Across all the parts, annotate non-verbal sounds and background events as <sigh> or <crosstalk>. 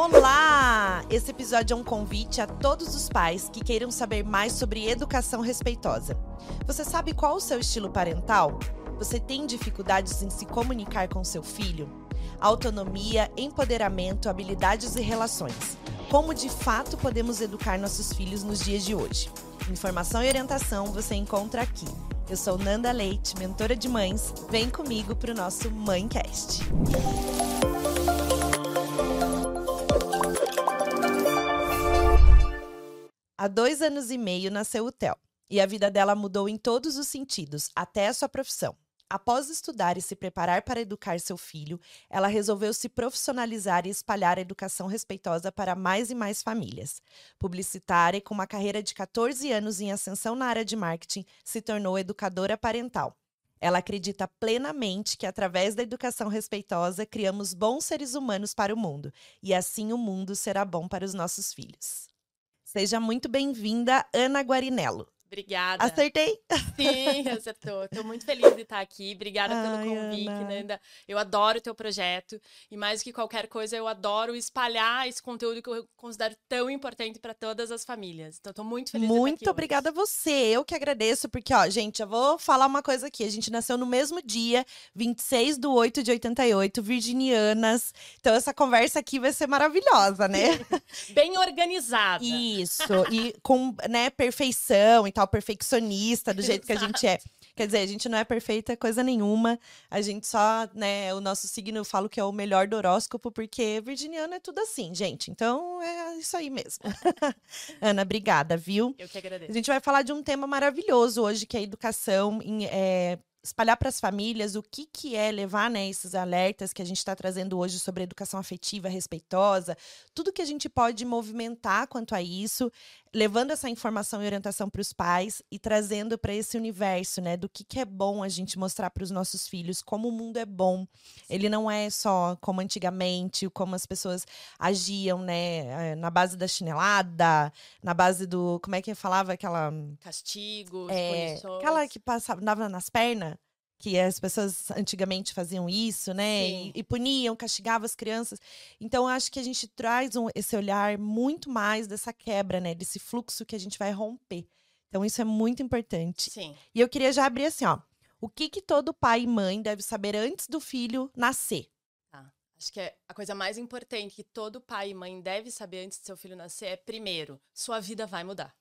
Olá! Esse episódio é um convite a todos os pais que queiram saber mais sobre educação respeitosa. Você sabe qual o seu estilo parental? Você tem dificuldades em se comunicar com seu filho? Autonomia, empoderamento, habilidades e relações. Como de fato podemos educar nossos filhos nos dias de hoje? Informação e orientação você encontra aqui. Eu sou Nanda Leite, mentora de mães. Vem comigo para o nosso Mãecast. Há dois anos e meio nasceu o Theo, e a vida dela mudou em todos os sentidos, até a sua profissão. Após estudar e se preparar para educar seu filho, ela resolveu se profissionalizar e espalhar a educação respeitosa para mais e mais famílias. Publicitária com uma carreira de 14 anos em ascensão na área de marketing, se tornou educadora parental. Ela acredita plenamente que, através da educação respeitosa, criamos bons seres humanos para o mundo, e assim o mundo será bom para os nossos filhos. Seja muito bem-vinda, Ana Guarinello. Obrigada. Acertei? Sim, <laughs> acertou. Estou muito feliz de estar aqui. Obrigada Ai, pelo convite, Ana. Nanda. Eu adoro o teu projeto e mais do que qualquer coisa, eu adoro espalhar esse conteúdo que eu considero tão importante para todas as famílias. Então, estou muito feliz Muito de estar aqui obrigada hoje. a você. Eu que agradeço, porque, ó, gente, eu vou falar uma coisa aqui. A gente nasceu no mesmo dia, 26 de 8 de 88, virginianas. Então, essa conversa aqui vai ser maravilhosa, né? <laughs> Bem organizada. Isso. E com, né, perfeição e tal, perfeccionista do jeito que a gente é. Quer dizer, a gente não é perfeita coisa nenhuma. A gente só, né, o nosso signo eu falo que é o melhor do horóscopo, porque virginiano é tudo assim, gente. Então é isso aí mesmo. <laughs> Ana, obrigada, viu? Eu que agradeço. A gente vai falar de um tema maravilhoso hoje, que é a educação em, é, espalhar para as famílias o que, que é levar né, esses alertas que a gente está trazendo hoje sobre educação afetiva respeitosa, tudo que a gente pode movimentar quanto a isso, levando essa informação e orientação para os pais e trazendo para esse universo, né, do que, que é bom a gente mostrar para os nossos filhos, como o mundo é bom. Ele não é só como antigamente, como as pessoas agiam, né, eh, na base da chinelada, na base do, como é que falava aquela castigo, é, aquela que passava dava nas pernas que as pessoas antigamente faziam isso, né? E, e, puniam, castigavam as crianças. Então, acho que a gente traz um, esse olhar muito mais dessa quebra, né? Desse fluxo que a gente vai romper. Então, isso é muito importante. Sim. E eu queria já abrir assim, ó. O que, que todo pai e mãe deve saber antes do filho nascer? Tá. Acho que é a coisa mais importante que todo pai e mãe deve saber antes do seu filho nascer é, primeiro, sua vida vai mudar.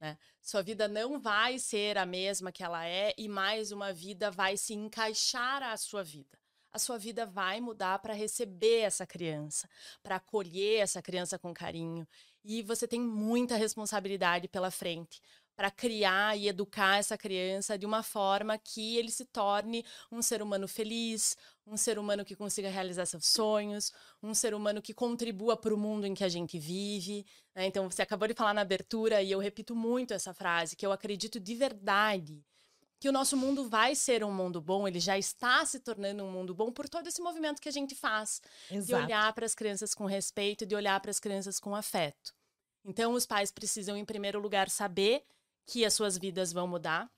Né? Sua vida não vai ser a mesma que ela é e mais uma vida vai se encaixar à sua vida. A sua vida vai mudar para receber essa criança, para acolher essa criança com carinho. E você tem muita responsabilidade pela frente para criar e educar essa criança de uma forma que ele se torne um ser humano feliz, um ser humano que consiga realizar seus sonhos, um ser humano que contribua para o mundo em que a gente vive. Né? Então, você acabou de falar na abertura, e eu repito muito essa frase, que eu acredito de verdade que o nosso mundo vai ser um mundo bom, ele já está se tornando um mundo bom por todo esse movimento que a gente faz, Exato. de olhar para as crianças com respeito, de olhar para as crianças com afeto. Então, os pais precisam, em primeiro lugar, saber que as suas vidas vão mudar.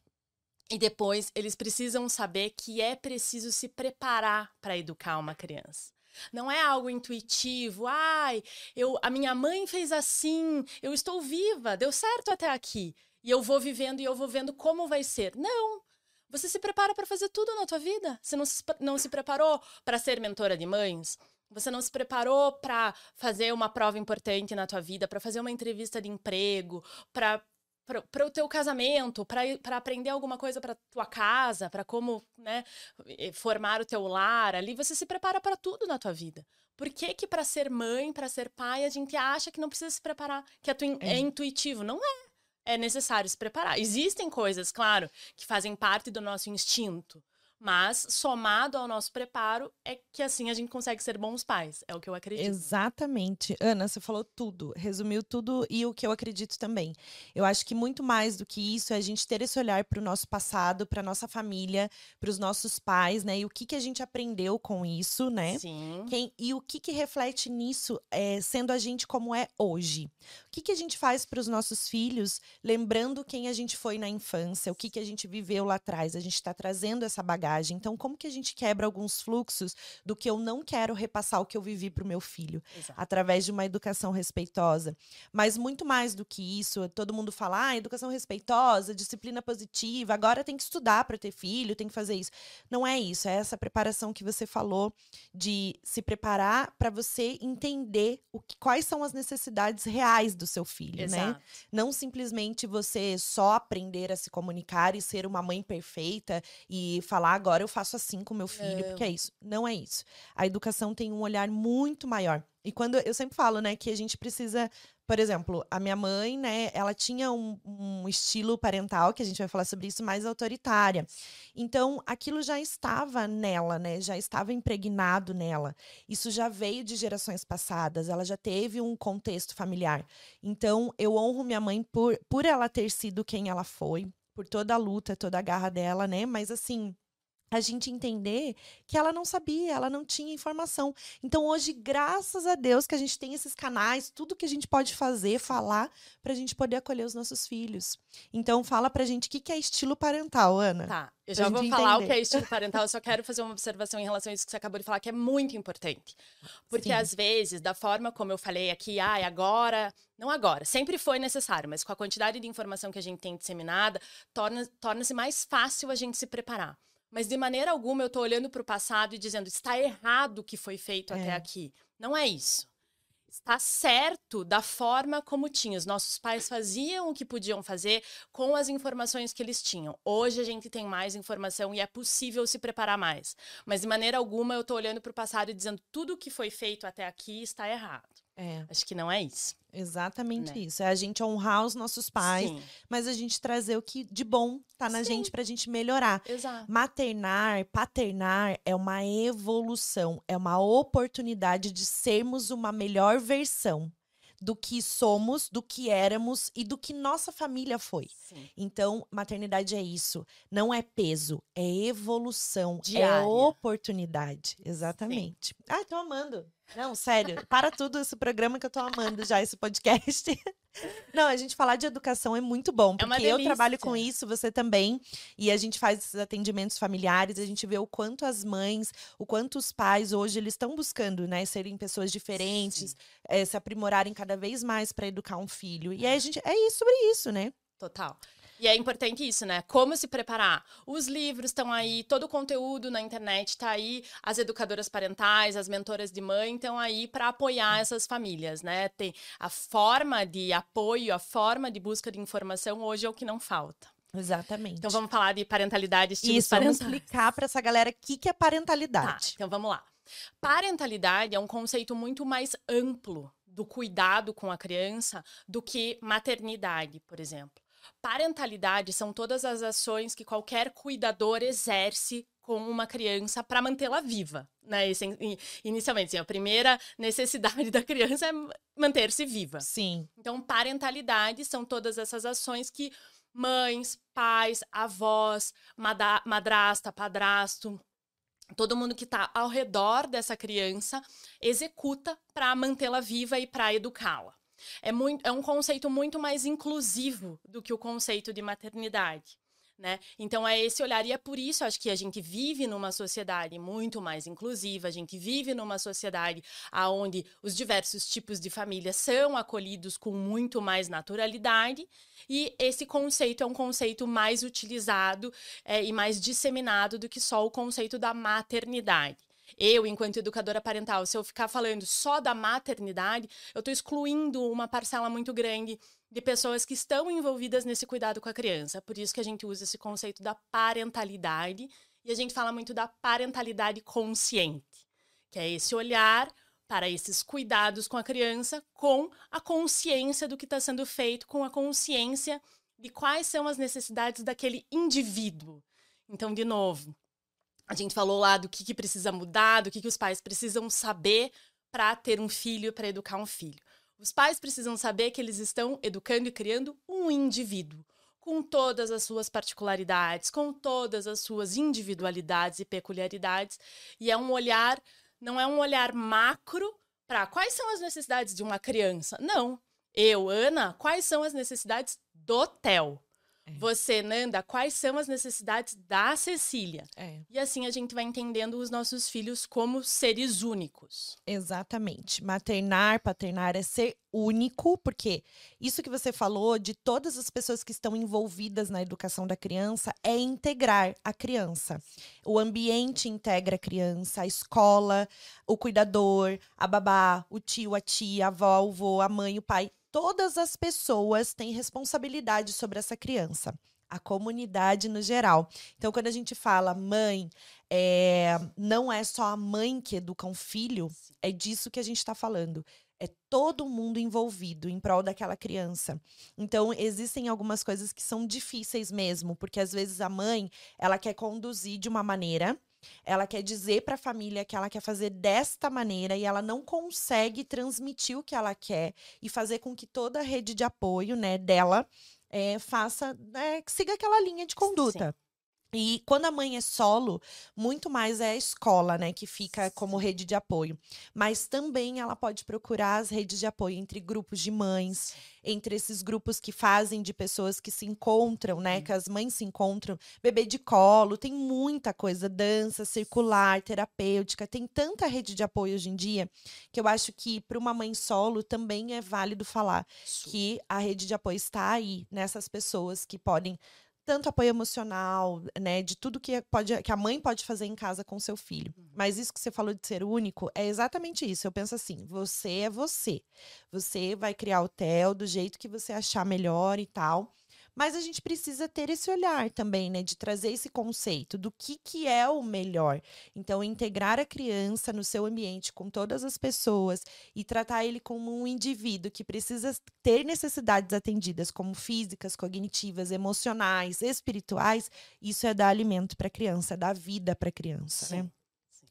E depois eles precisam saber que é preciso se preparar para educar uma criança. Não é algo intuitivo, ai, eu, a minha mãe fez assim, eu estou viva, deu certo até aqui. E eu vou vivendo e eu vou vendo como vai ser. Não! Você se prepara para fazer tudo na tua vida. Você não se, não se preparou para ser mentora de mães? Você não se preparou para fazer uma prova importante na tua vida, para fazer uma entrevista de emprego, para para o teu casamento, para aprender alguma coisa para tua casa, para como né, formar o teu lar, ali você se prepara para tudo na tua vida. Por que que para ser mãe, para ser pai, a gente acha que não precisa se preparar, que é, é. é intuitivo? Não é. É necessário se preparar. Existem coisas, claro, que fazem parte do nosso instinto. Mas, somado ao nosso preparo, é que assim a gente consegue ser bons pais. É o que eu acredito. Exatamente. Ana, você falou tudo, resumiu tudo e o que eu acredito também. Eu acho que muito mais do que isso é a gente ter esse olhar para o nosso passado, para nossa família, para os nossos pais, né? E o que, que a gente aprendeu com isso, né? Sim. Quem, e o que, que reflete nisso, é, sendo a gente como é hoje. O que, que a gente faz para os nossos filhos, lembrando quem a gente foi na infância, o que, que a gente viveu lá atrás. A gente está trazendo essa bagagem bagagem. Então, como que a gente quebra alguns fluxos do que eu não quero repassar o que eu vivi para o meu filho, Exato. através de uma educação respeitosa. Mas muito mais do que isso, todo mundo fala, ah, educação respeitosa, disciplina positiva, agora tem que estudar para ter filho, tem que fazer isso. Não é isso, é essa preparação que você falou de se preparar para você entender o que, quais são as necessidades reais do seu filho, né? Exato. né? Não simplesmente você só aprender a se comunicar e ser uma mãe perfeita e falar agora eu faço assim com meu filho, porque é isso. Não é isso. A educação tem um olhar muito maior. E quando eu sempre falo, né, que a gente precisa por exemplo, a minha mãe, né, ela tinha um, um, estilo parental, que a gente vai falar sobre isso, mais autoritária. Então, aquilo já estava nela, né, já estava impregnado nela. Isso já veio de gerações passadas, ela já teve um contexto familiar. Então, eu honro minha mãe por, por ela ter sido quem ela foi, por toda a luta, toda a garra dela, né, mas assim a gente entender que ela não sabia, ela não tinha informação. Então, hoje, graças a Deus que a gente tem esses canais, tudo que a gente pode fazer, falar, para a gente poder acolher os nossos filhos. Então, fala pra gente o que, é estilo parental, Ana. Tá, eu já vou falar entender. o que é estilo <laughs> parental, eu só quero fazer uma observação em relação a isso que você acabou de falar, que é muito importante. Porque, Sim. às vezes, da forma como eu falei aqui, ah, agora. Não agora, sempre foi necessário, mas com a quantidade de informação que a gente tem disseminada, torna-se torna mais fácil a gente se preparar. Mas de maneira alguma eu estou olhando para o passado e dizendo está errado o que foi feito é. até aqui. Não é isso. Está certo da forma como tinha. Os nossos pais faziam o que podiam fazer com as informações que eles tinham. Hoje a gente tem mais informação e é possível se preparar mais. Mas de maneira alguma eu estou olhando para o passado e dizendo tudo o que foi feito até aqui está errado. É. Acho que não é isso. Exatamente né? isso. É a gente honrar os nossos pais, Sim. mas a gente trazer o que de bom tá na Sim. gente pra gente melhorar. Exato. Maternar, paternar é uma evolução, é uma oportunidade de sermos uma melhor versão do que somos, do que éramos e do que nossa família foi. Sim. Então, maternidade é isso. Não é peso, é evolução, é Diária. é oportunidade. Exatamente. Sim. Ah, tô amando. Não, sério, para tudo esse programa que eu tô amando já, esse podcast. <laughs> Não, a gente falar de educação é muito bom, é porque é eu trabalho com isso, você também, e a gente faz esses atendimentos familiares, a gente vê o quanto as mães, o quanto os pais hoje eles estão buscando, né, serem pessoas diferentes, é, se aprimorarem cada vez mais para educar um filho. E aí a gente é isso sobre isso, né? Total. E é importante isso, né? Como se preparar. Os livros estão aí, todo o conteúdo na internet está aí, as educadoras parentais, as mentoras de mãe estão aí para apoiar essas famílias, né? Tem a forma de apoio, a forma de busca de informação hoje é o que não falta. Exatamente. Então vamos falar de parentalidade, estilos Isso, vamos explicar para essa galera o que, que é parentalidade. Tá, então vamos lá. Parentalidade é um conceito muito mais amplo do cuidado com a criança do que maternidade, por exemplo. Parentalidade são todas as ações que qualquer cuidador exerce com uma criança para mantê-la viva, né? Inicialmente, assim, a primeira necessidade <laughs> da criança é manter-se viva. Sim. Então, parentalidade são todas essas ações que mães, pais, avós, madrasta, padrasto, todo mundo que está ao redor dessa criança executa para mantê-la viva e para educá-la. É, muito, é um conceito muito mais inclusivo do que o conceito de maternidade. Né? Então é esse olhar e é por isso acho que a gente vive numa sociedade muito mais inclusiva, a gente vive numa sociedade aonde os diversos tipos de família são acolhidos com muito mais naturalidade e esse conceito é um conceito mais utilizado é, e mais disseminado do que só o conceito da maternidade. Eu, enquanto educadora parental, se eu ficar falando só da maternidade, eu estou excluindo uma parcela muito grande de pessoas que estão envolvidas nesse cuidado com a criança. Por isso que a gente usa esse conceito da parentalidade e a gente fala muito da parentalidade consciente, que é esse olhar para esses cuidados com a criança com a consciência do que está sendo feito, com a consciência de quais são as necessidades daquele indivíduo. Então, de novo, a gente falou lá do que, que precisa mudar, do que, que os pais precisam saber para ter um filho, para educar um filho. Os pais precisam saber que eles estão educando e criando um indivíduo, com todas as suas particularidades, com todas as suas individualidades e peculiaridades. E é um olhar, não é um olhar macro para quais são as necessidades de uma criança. Não. Eu, Ana, quais são as necessidades do Theo? É. Você, Nanda, quais são as necessidades da Cecília? É. E assim a gente vai entendendo os nossos filhos como seres únicos. Exatamente. Maternar, paternar é ser único, porque isso que você falou de todas as pessoas que estão envolvidas na educação da criança é integrar a criança. O ambiente integra a criança, a escola, o cuidador, a babá, o tio, a tia, a avó, o avô, a mãe, o pai todas as pessoas têm responsabilidade sobre essa criança. A comunidade no geral. Então, quando a gente fala mãe, é, não é só a mãe que educa um filho, é disso que a gente está falando. É todo mundo envolvido em prol daquela criança. Então, existem algumas coisas que são difíceis mesmo, porque às vezes a mãe, ela quer conduzir de uma maneira, ela quer dizer para a família que ela quer fazer desta maneira e ela não consegue transmitir o que ela quer e fazer com que toda a rede de apoio, né, dela é, faça, né, siga aquela linha de conduta. Sim. E quando a mãe é solo, muito mais é a escola, né, que fica como rede de apoio. Mas também ela pode procurar as redes de apoio entre grupos de mães, entre esses grupos que fazem de pessoas que se encontram, né, que as mães se encontram, bebê de colo, tem muita coisa, dança circular, terapêutica, tem tanta rede de apoio hoje em dia que eu acho que para uma mãe solo também é válido falar Isso. que a rede de apoio está aí nessas pessoas que podem tanto apoio emocional, né, de tudo que pode que a mãe pode fazer em casa com seu filho. Uhum. Mas isso que você falou de ser único é exatamente isso. Eu penso assim, você é você. Você vai criar o TEL do jeito que você achar melhor e tal. Mas a gente precisa ter esse olhar também, né, de trazer esse conceito do que, que é o melhor. Então, integrar a criança no seu ambiente com todas as pessoas e tratar ele como um indivíduo que precisa ter necessidades atendidas, como físicas, cognitivas, emocionais, espirituais, isso é dar alimento para a criança, é dar vida para a criança, né? Sim. né?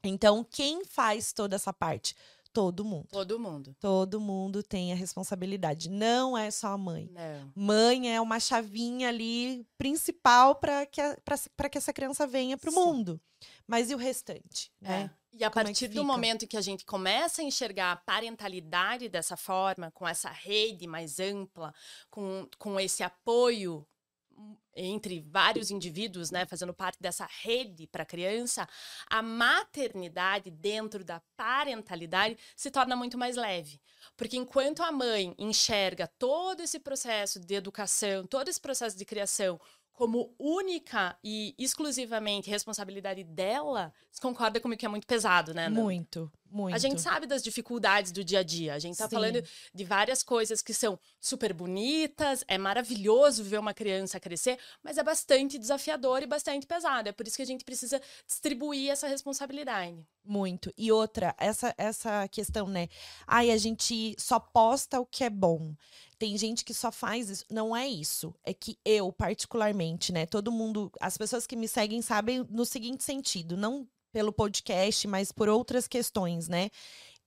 Então, quem faz toda essa parte? Todo mundo. Todo mundo. Todo mundo tem a responsabilidade. Não é só a mãe. Não. Mãe é uma chavinha ali principal para que, que essa criança venha para o mundo. Mas e o restante? É. Né? E a Como é partir é do momento que a gente começa a enxergar a parentalidade dessa forma, com essa rede mais ampla, com, com esse apoio entre vários indivíduos, né, fazendo parte dessa rede para a criança, a maternidade dentro da parentalidade se torna muito mais leve. Porque enquanto a mãe enxerga todo esse processo de educação, todo esse processo de criação como única e exclusivamente responsabilidade dela, você concorda comigo que é muito pesado, né? Nanda? Muito, muito. A gente sabe das dificuldades do dia a dia. A gente tá Sim. falando de várias coisas que são super bonitas, é maravilhoso ver uma criança crescer, mas é bastante desafiador e bastante pesado. É por isso que a gente precisa distribuir essa responsabilidade. Muito. E outra, essa essa questão, né? Ai, a gente só posta o que é bom. Tem gente que só faz isso. Não é isso. É que eu, particularmente, né? Todo mundo, as pessoas que me seguem sabem no seguinte sentido, não pelo podcast, mas por outras questões, né?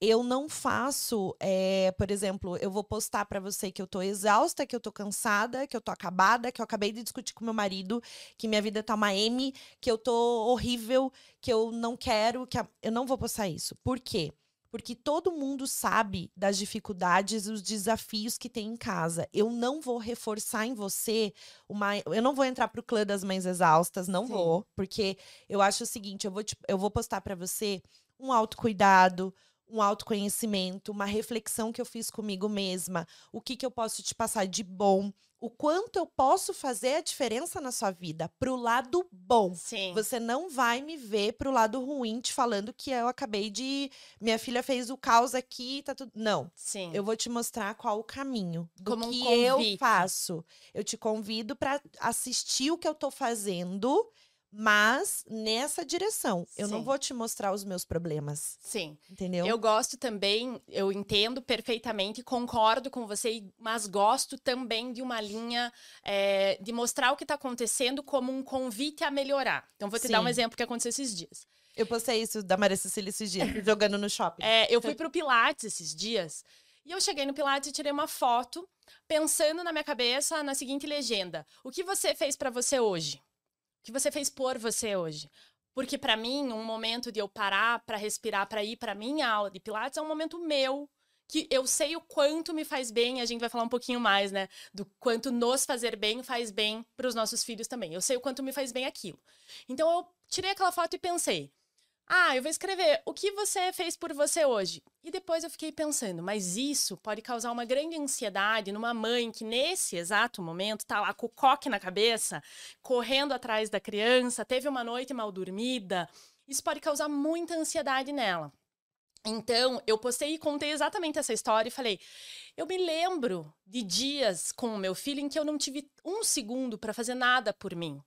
eu não faço, é, por exemplo, eu vou postar para você que eu tô exausta, que eu tô cansada, que eu tô acabada, que eu acabei de discutir com meu marido, que minha vida tá uma M, que eu tô horrível, que eu não quero, que a... eu não vou postar isso. Por quê? Porque todo mundo sabe das dificuldades e os desafios que tem em casa. Eu não vou reforçar em você uma. Eu não vou entrar pro clã das mães exaustas, não Sim. vou. Porque eu acho o seguinte: eu vou, te, eu vou postar para você um autocuidado, um autoconhecimento, uma reflexão que eu fiz comigo mesma, o que, que eu posso te passar de bom, o quanto eu posso fazer a diferença na sua vida pro lado bom. Sim. Você não vai me ver pro lado ruim te falando que eu acabei de minha filha fez o caos aqui, tá tudo. Não. Sim. Eu vou te mostrar qual o caminho do Como que um eu faço. Eu te convido para assistir o que eu tô fazendo mas nessa direção. Eu Sim. não vou te mostrar os meus problemas. Sim. Entendeu? Eu gosto também, eu entendo perfeitamente, concordo com você, mas gosto também de uma linha é, de mostrar o que está acontecendo como um convite a melhorar. Então, vou te Sim. dar um exemplo que aconteceu esses dias. Eu postei isso da Maria Cecília esses dias, <laughs> jogando no shopping. É, eu fui pro Pilates esses dias. E eu cheguei no Pilates e tirei uma foto, pensando na minha cabeça na seguinte legenda: O que você fez para você hoje? Que você fez por você hoje? Porque para mim, um momento de eu parar para respirar, para ir para minha aula de pilates é um momento meu que eu sei o quanto me faz bem, a gente vai falar um pouquinho mais, né, do quanto nos fazer bem faz bem para os nossos filhos também. Eu sei o quanto me faz bem aquilo. Então eu tirei aquela foto e pensei: "Ah, eu vou escrever o que você fez por você hoje". E depois eu fiquei pensando, mas isso pode causar uma grande ansiedade numa mãe que nesse exato momento tá lá com o coque na cabeça, correndo atrás da criança, teve uma noite mal dormida. Isso pode causar muita ansiedade nela. Então, eu postei e contei exatamente essa história e falei: eu me lembro de dias com o meu filho em que eu não tive um segundo para fazer nada por mim.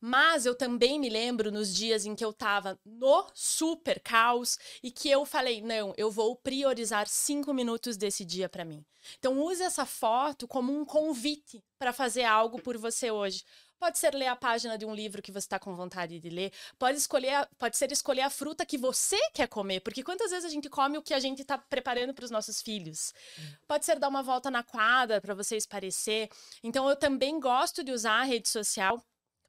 Mas eu também me lembro nos dias em que eu estava no super caos e que eu falei: não, eu vou priorizar cinco minutos desse dia para mim. Então, use essa foto como um convite para fazer algo por você hoje. Pode ser ler a página de um livro que você está com vontade de ler. Pode escolher, pode ser escolher a fruta que você quer comer, porque quantas vezes a gente come o que a gente está preparando para os nossos filhos? Hum. Pode ser dar uma volta na quadra para você esparecer. Então eu também gosto de usar a rede social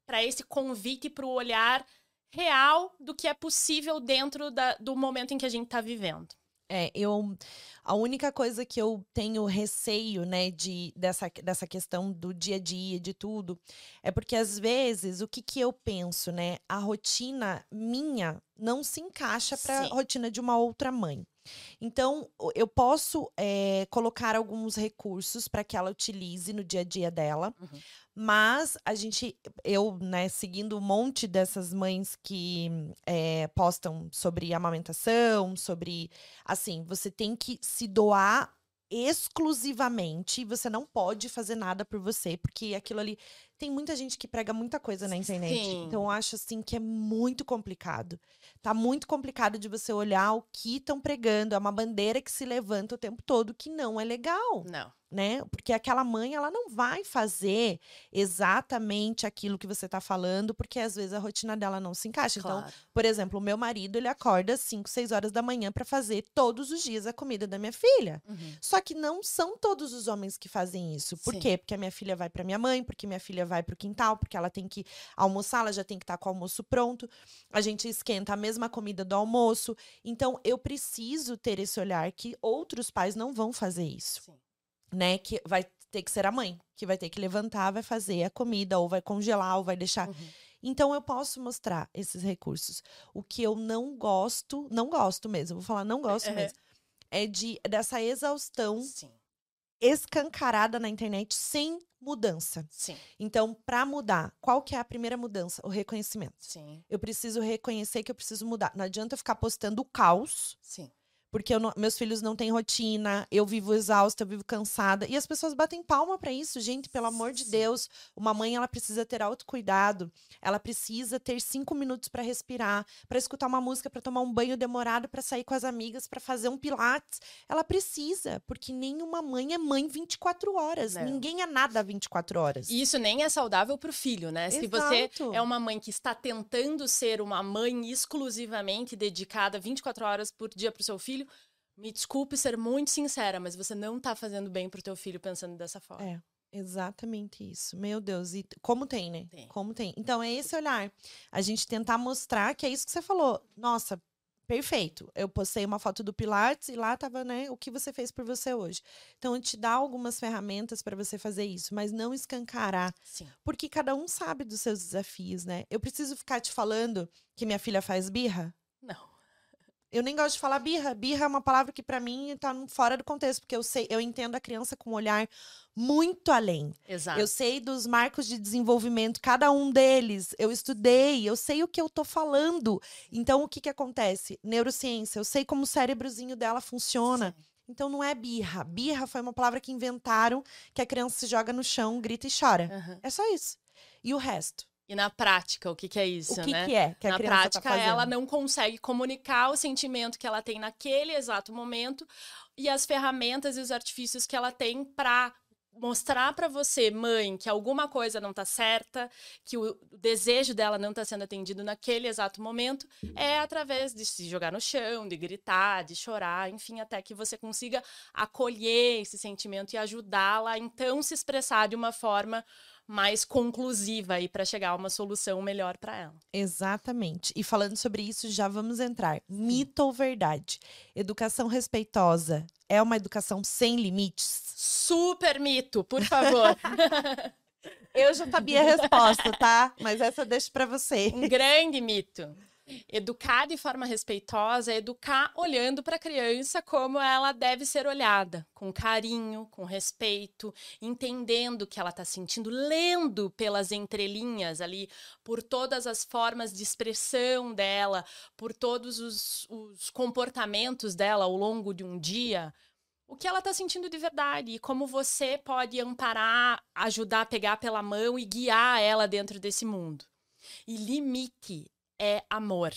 para esse convite para o olhar real do que é possível dentro da, do momento em que a gente está vivendo. É, eu a única coisa que eu tenho receio, né, de dessa, dessa questão do dia a dia, de tudo, é porque às vezes o que que eu penso, né, a rotina minha não se encaixa para a rotina de uma outra mãe. Então, eu posso é, colocar alguns recursos para que ela utilize no dia a dia dela, uhum. mas a gente, eu, né, seguindo um monte dessas mães que é, postam sobre amamentação, sobre. Assim, você tem que se doar exclusivamente, você não pode fazer nada por você, porque aquilo ali tem muita gente que prega muita coisa na internet. Sim. Então eu acho assim que é muito complicado. Tá muito complicado de você olhar o que estão pregando, é uma bandeira que se levanta o tempo todo que não é legal. Não né? Porque aquela mãe, ela não vai fazer exatamente aquilo que você está falando, porque às vezes a rotina dela não se encaixa. Então, claro. Então, por exemplo, o meu marido, ele acorda às 5, 6 horas da manhã para fazer todos os dias a comida da minha filha. Uhum. Só que não são todos os homens que fazem isso. Por Sim. quê? Porque a minha filha vai para minha mãe, porque minha filha vai para o quintal, porque ela tem que almoçar, ela já tem que estar tá com o almoço pronto. A gente esquenta a mesma comida do almoço. Então, eu preciso ter esse olhar que outros pais não vão fazer isso. Sim né? Que vai ter que ser a mãe, que vai ter que levantar, vai fazer a comida, ou vai congelar, ou vai deixar. Uhum. Então eu posso mostrar esses recursos. O que eu não gosto, não gosto mesmo, vou falar não gosto uhum. mesmo, é de dessa exaustão Sim. Escancarada na internet sem mudança. Sim. Então, para mudar, qual que é a primeira mudança? O reconhecimento. Sim. Eu preciso reconhecer que eu preciso mudar. Não adianta eu ficar postando o caos. Sim porque não, meus filhos não têm rotina, eu vivo exausta, eu vivo cansada. E as pessoas batem palma para isso, gente, pelo amor de Deus. Uma mãe, ela precisa ter autocuidado, ela precisa ter cinco minutos para respirar, para escutar uma música, para tomar um banho demorado, para sair com as amigas, para fazer um pilates. Ela precisa, porque nenhuma mãe é mãe 24 horas. Não. Ninguém é nada 24 horas. E isso nem é saudável para o filho, né? Exato. Se você é uma mãe que está tentando ser uma mãe exclusivamente dedicada 24 horas por dia para o seu filho, me desculpe ser muito sincera, mas você não tá fazendo bem pro teu filho pensando dessa forma. É. Exatamente isso. Meu Deus, e como tem, né? Tem. Como tem. Então é esse olhar. A gente tentar mostrar que é isso que você falou. Nossa, perfeito. Eu postei uma foto do Pilates e lá tava, né, o que você fez por você hoje. Então, te dá algumas ferramentas para você fazer isso, mas não escancarar. Sim. Porque cada um sabe dos seus desafios, né? Eu preciso ficar te falando que minha filha faz birra? Não. Eu nem gosto de falar birra. Birra é uma palavra que para mim tá fora do contexto, porque eu sei, eu entendo a criança com um olhar muito além. Exato. Eu sei dos marcos de desenvolvimento, cada um deles. Eu estudei, eu sei o que eu tô falando. Então o que que acontece? Neurociência, eu sei como o cérebrozinho dela funciona. Sim. Então não é birra. Birra foi uma palavra que inventaram que a criança se joga no chão, grita e chora. Uhum. É só isso. E o resto? E na prática, o que, que é isso, o que né? Que é que na tá prática, tá ela não consegue comunicar o sentimento que ela tem naquele exato momento e as ferramentas e os artifícios que ela tem para mostrar para você, mãe, que alguma coisa não tá certa, que o desejo dela não tá sendo atendido naquele exato momento, é através de se jogar no chão, de gritar, de chorar, enfim, até que você consiga acolher esse sentimento e ajudá-la a então se expressar de uma forma mais conclusiva aí para chegar a uma solução melhor para ela. Exatamente. E falando sobre isso, já vamos entrar. Mito ou verdade? Educação respeitosa é uma educação sem limites? Super mito, por favor. <laughs> Eu já sabia a resposta, tá? Mas essa eu deixo para você. Um grande mito. Educar de forma respeitosa é educar olhando para a criança como ela deve ser olhada, com carinho, com respeito, entendendo o que ela está sentindo, lendo pelas entrelinhas ali, por todas as formas de expressão dela, por todos os, os comportamentos dela ao longo de um dia, o que ela está sentindo de verdade e como você pode amparar, ajudar, pegar pela mão e guiar ela dentro desse mundo. E limite é amor.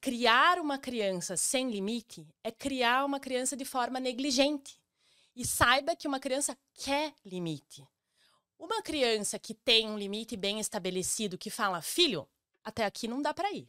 Criar uma criança sem limite é criar uma criança de forma negligente. E saiba que uma criança quer limite. Uma criança que tem um limite bem estabelecido, que fala, filho, até aqui não dá para ir.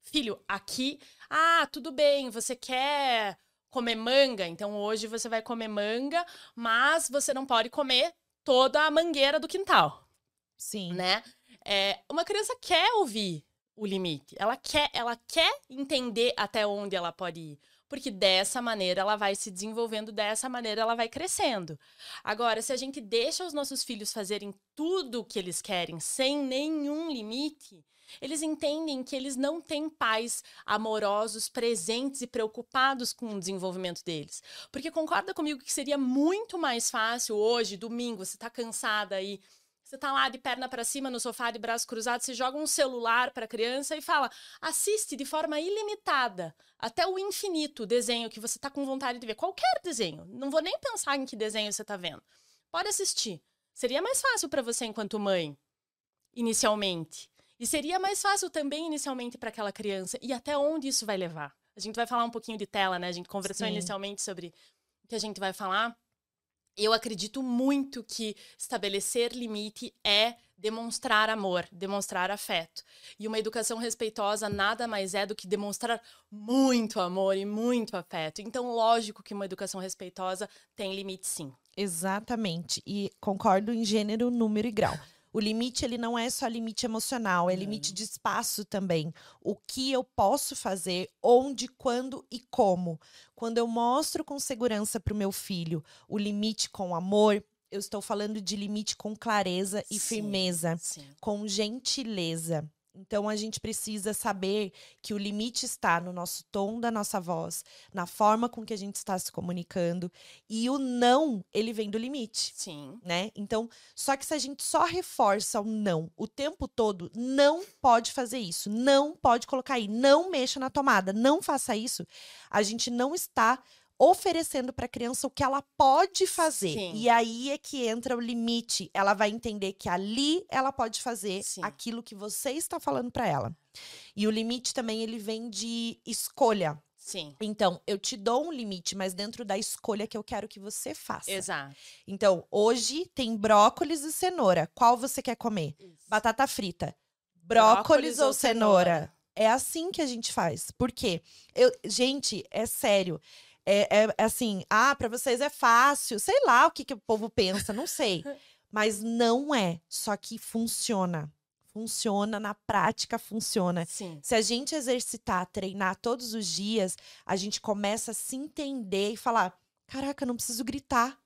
Filho, aqui, ah, tudo bem, você quer comer manga, então hoje você vai comer manga, mas você não pode comer toda a mangueira do quintal. Sim. Né? É, uma criança quer ouvir o limite. Ela quer, ela quer entender até onde ela pode ir. Porque dessa maneira ela vai se desenvolvendo, dessa maneira ela vai crescendo. Agora, se a gente deixa os nossos filhos fazerem tudo o que eles querem sem nenhum limite, eles entendem que eles não têm pais amorosos, presentes e preocupados com o desenvolvimento deles. Porque concorda comigo que seria muito mais fácil hoje, domingo, você está cansada aí. Você tá lá de perna para cima no sofá de braço cruzado, você joga um celular para a criança e fala: "Assiste de forma ilimitada até o infinito o desenho que você tá com vontade de ver, qualquer desenho. Não vou nem pensar em que desenho você tá vendo. Pode assistir. Seria mais fácil para você enquanto mãe, inicialmente. E seria mais fácil também inicialmente para aquela criança. E até onde isso vai levar? A gente vai falar um pouquinho de tela, né? A gente conversou Sim. inicialmente sobre o que a gente vai falar eu acredito muito que estabelecer limite é demonstrar amor, demonstrar afeto. E uma educação respeitosa nada mais é do que demonstrar muito amor e muito afeto. Então, lógico que uma educação respeitosa tem limite sim. Exatamente. E concordo em gênero, número e grau. O limite ele não é só limite emocional, é limite de espaço também. O que eu posso fazer, onde, quando e como. Quando eu mostro com segurança para o meu filho o limite com amor, eu estou falando de limite com clareza e sim, firmeza, sim. com gentileza. Então a gente precisa saber que o limite está no nosso tom da nossa voz, na forma com que a gente está se comunicando e o não, ele vem do limite. Sim. Né? Então, só que se a gente só reforça o não o tempo todo, não pode fazer isso, não pode colocar aí, não mexa na tomada, não faça isso, a gente não está oferecendo para a criança o que ela pode fazer. Sim. E aí é que entra o limite. Ela vai entender que ali ela pode fazer Sim. aquilo que você está falando para ela. E o limite também ele vem de escolha. Sim. Então, eu te dou um limite, mas dentro da escolha que eu quero que você faça. Exato. Então, hoje tem brócolis e cenoura. Qual você quer comer? Isso. Batata frita. Brócolis, brócolis ou cenoura? cenoura? É assim que a gente faz. Por quê? Eu, gente, é sério é, é, é assim, ah, para vocês é fácil, sei lá o que, que o povo pensa, não sei. Mas não é, só que funciona. Funciona, na prática funciona. Sim. Se a gente exercitar, treinar todos os dias, a gente começa a se entender e falar: caraca, eu não preciso gritar.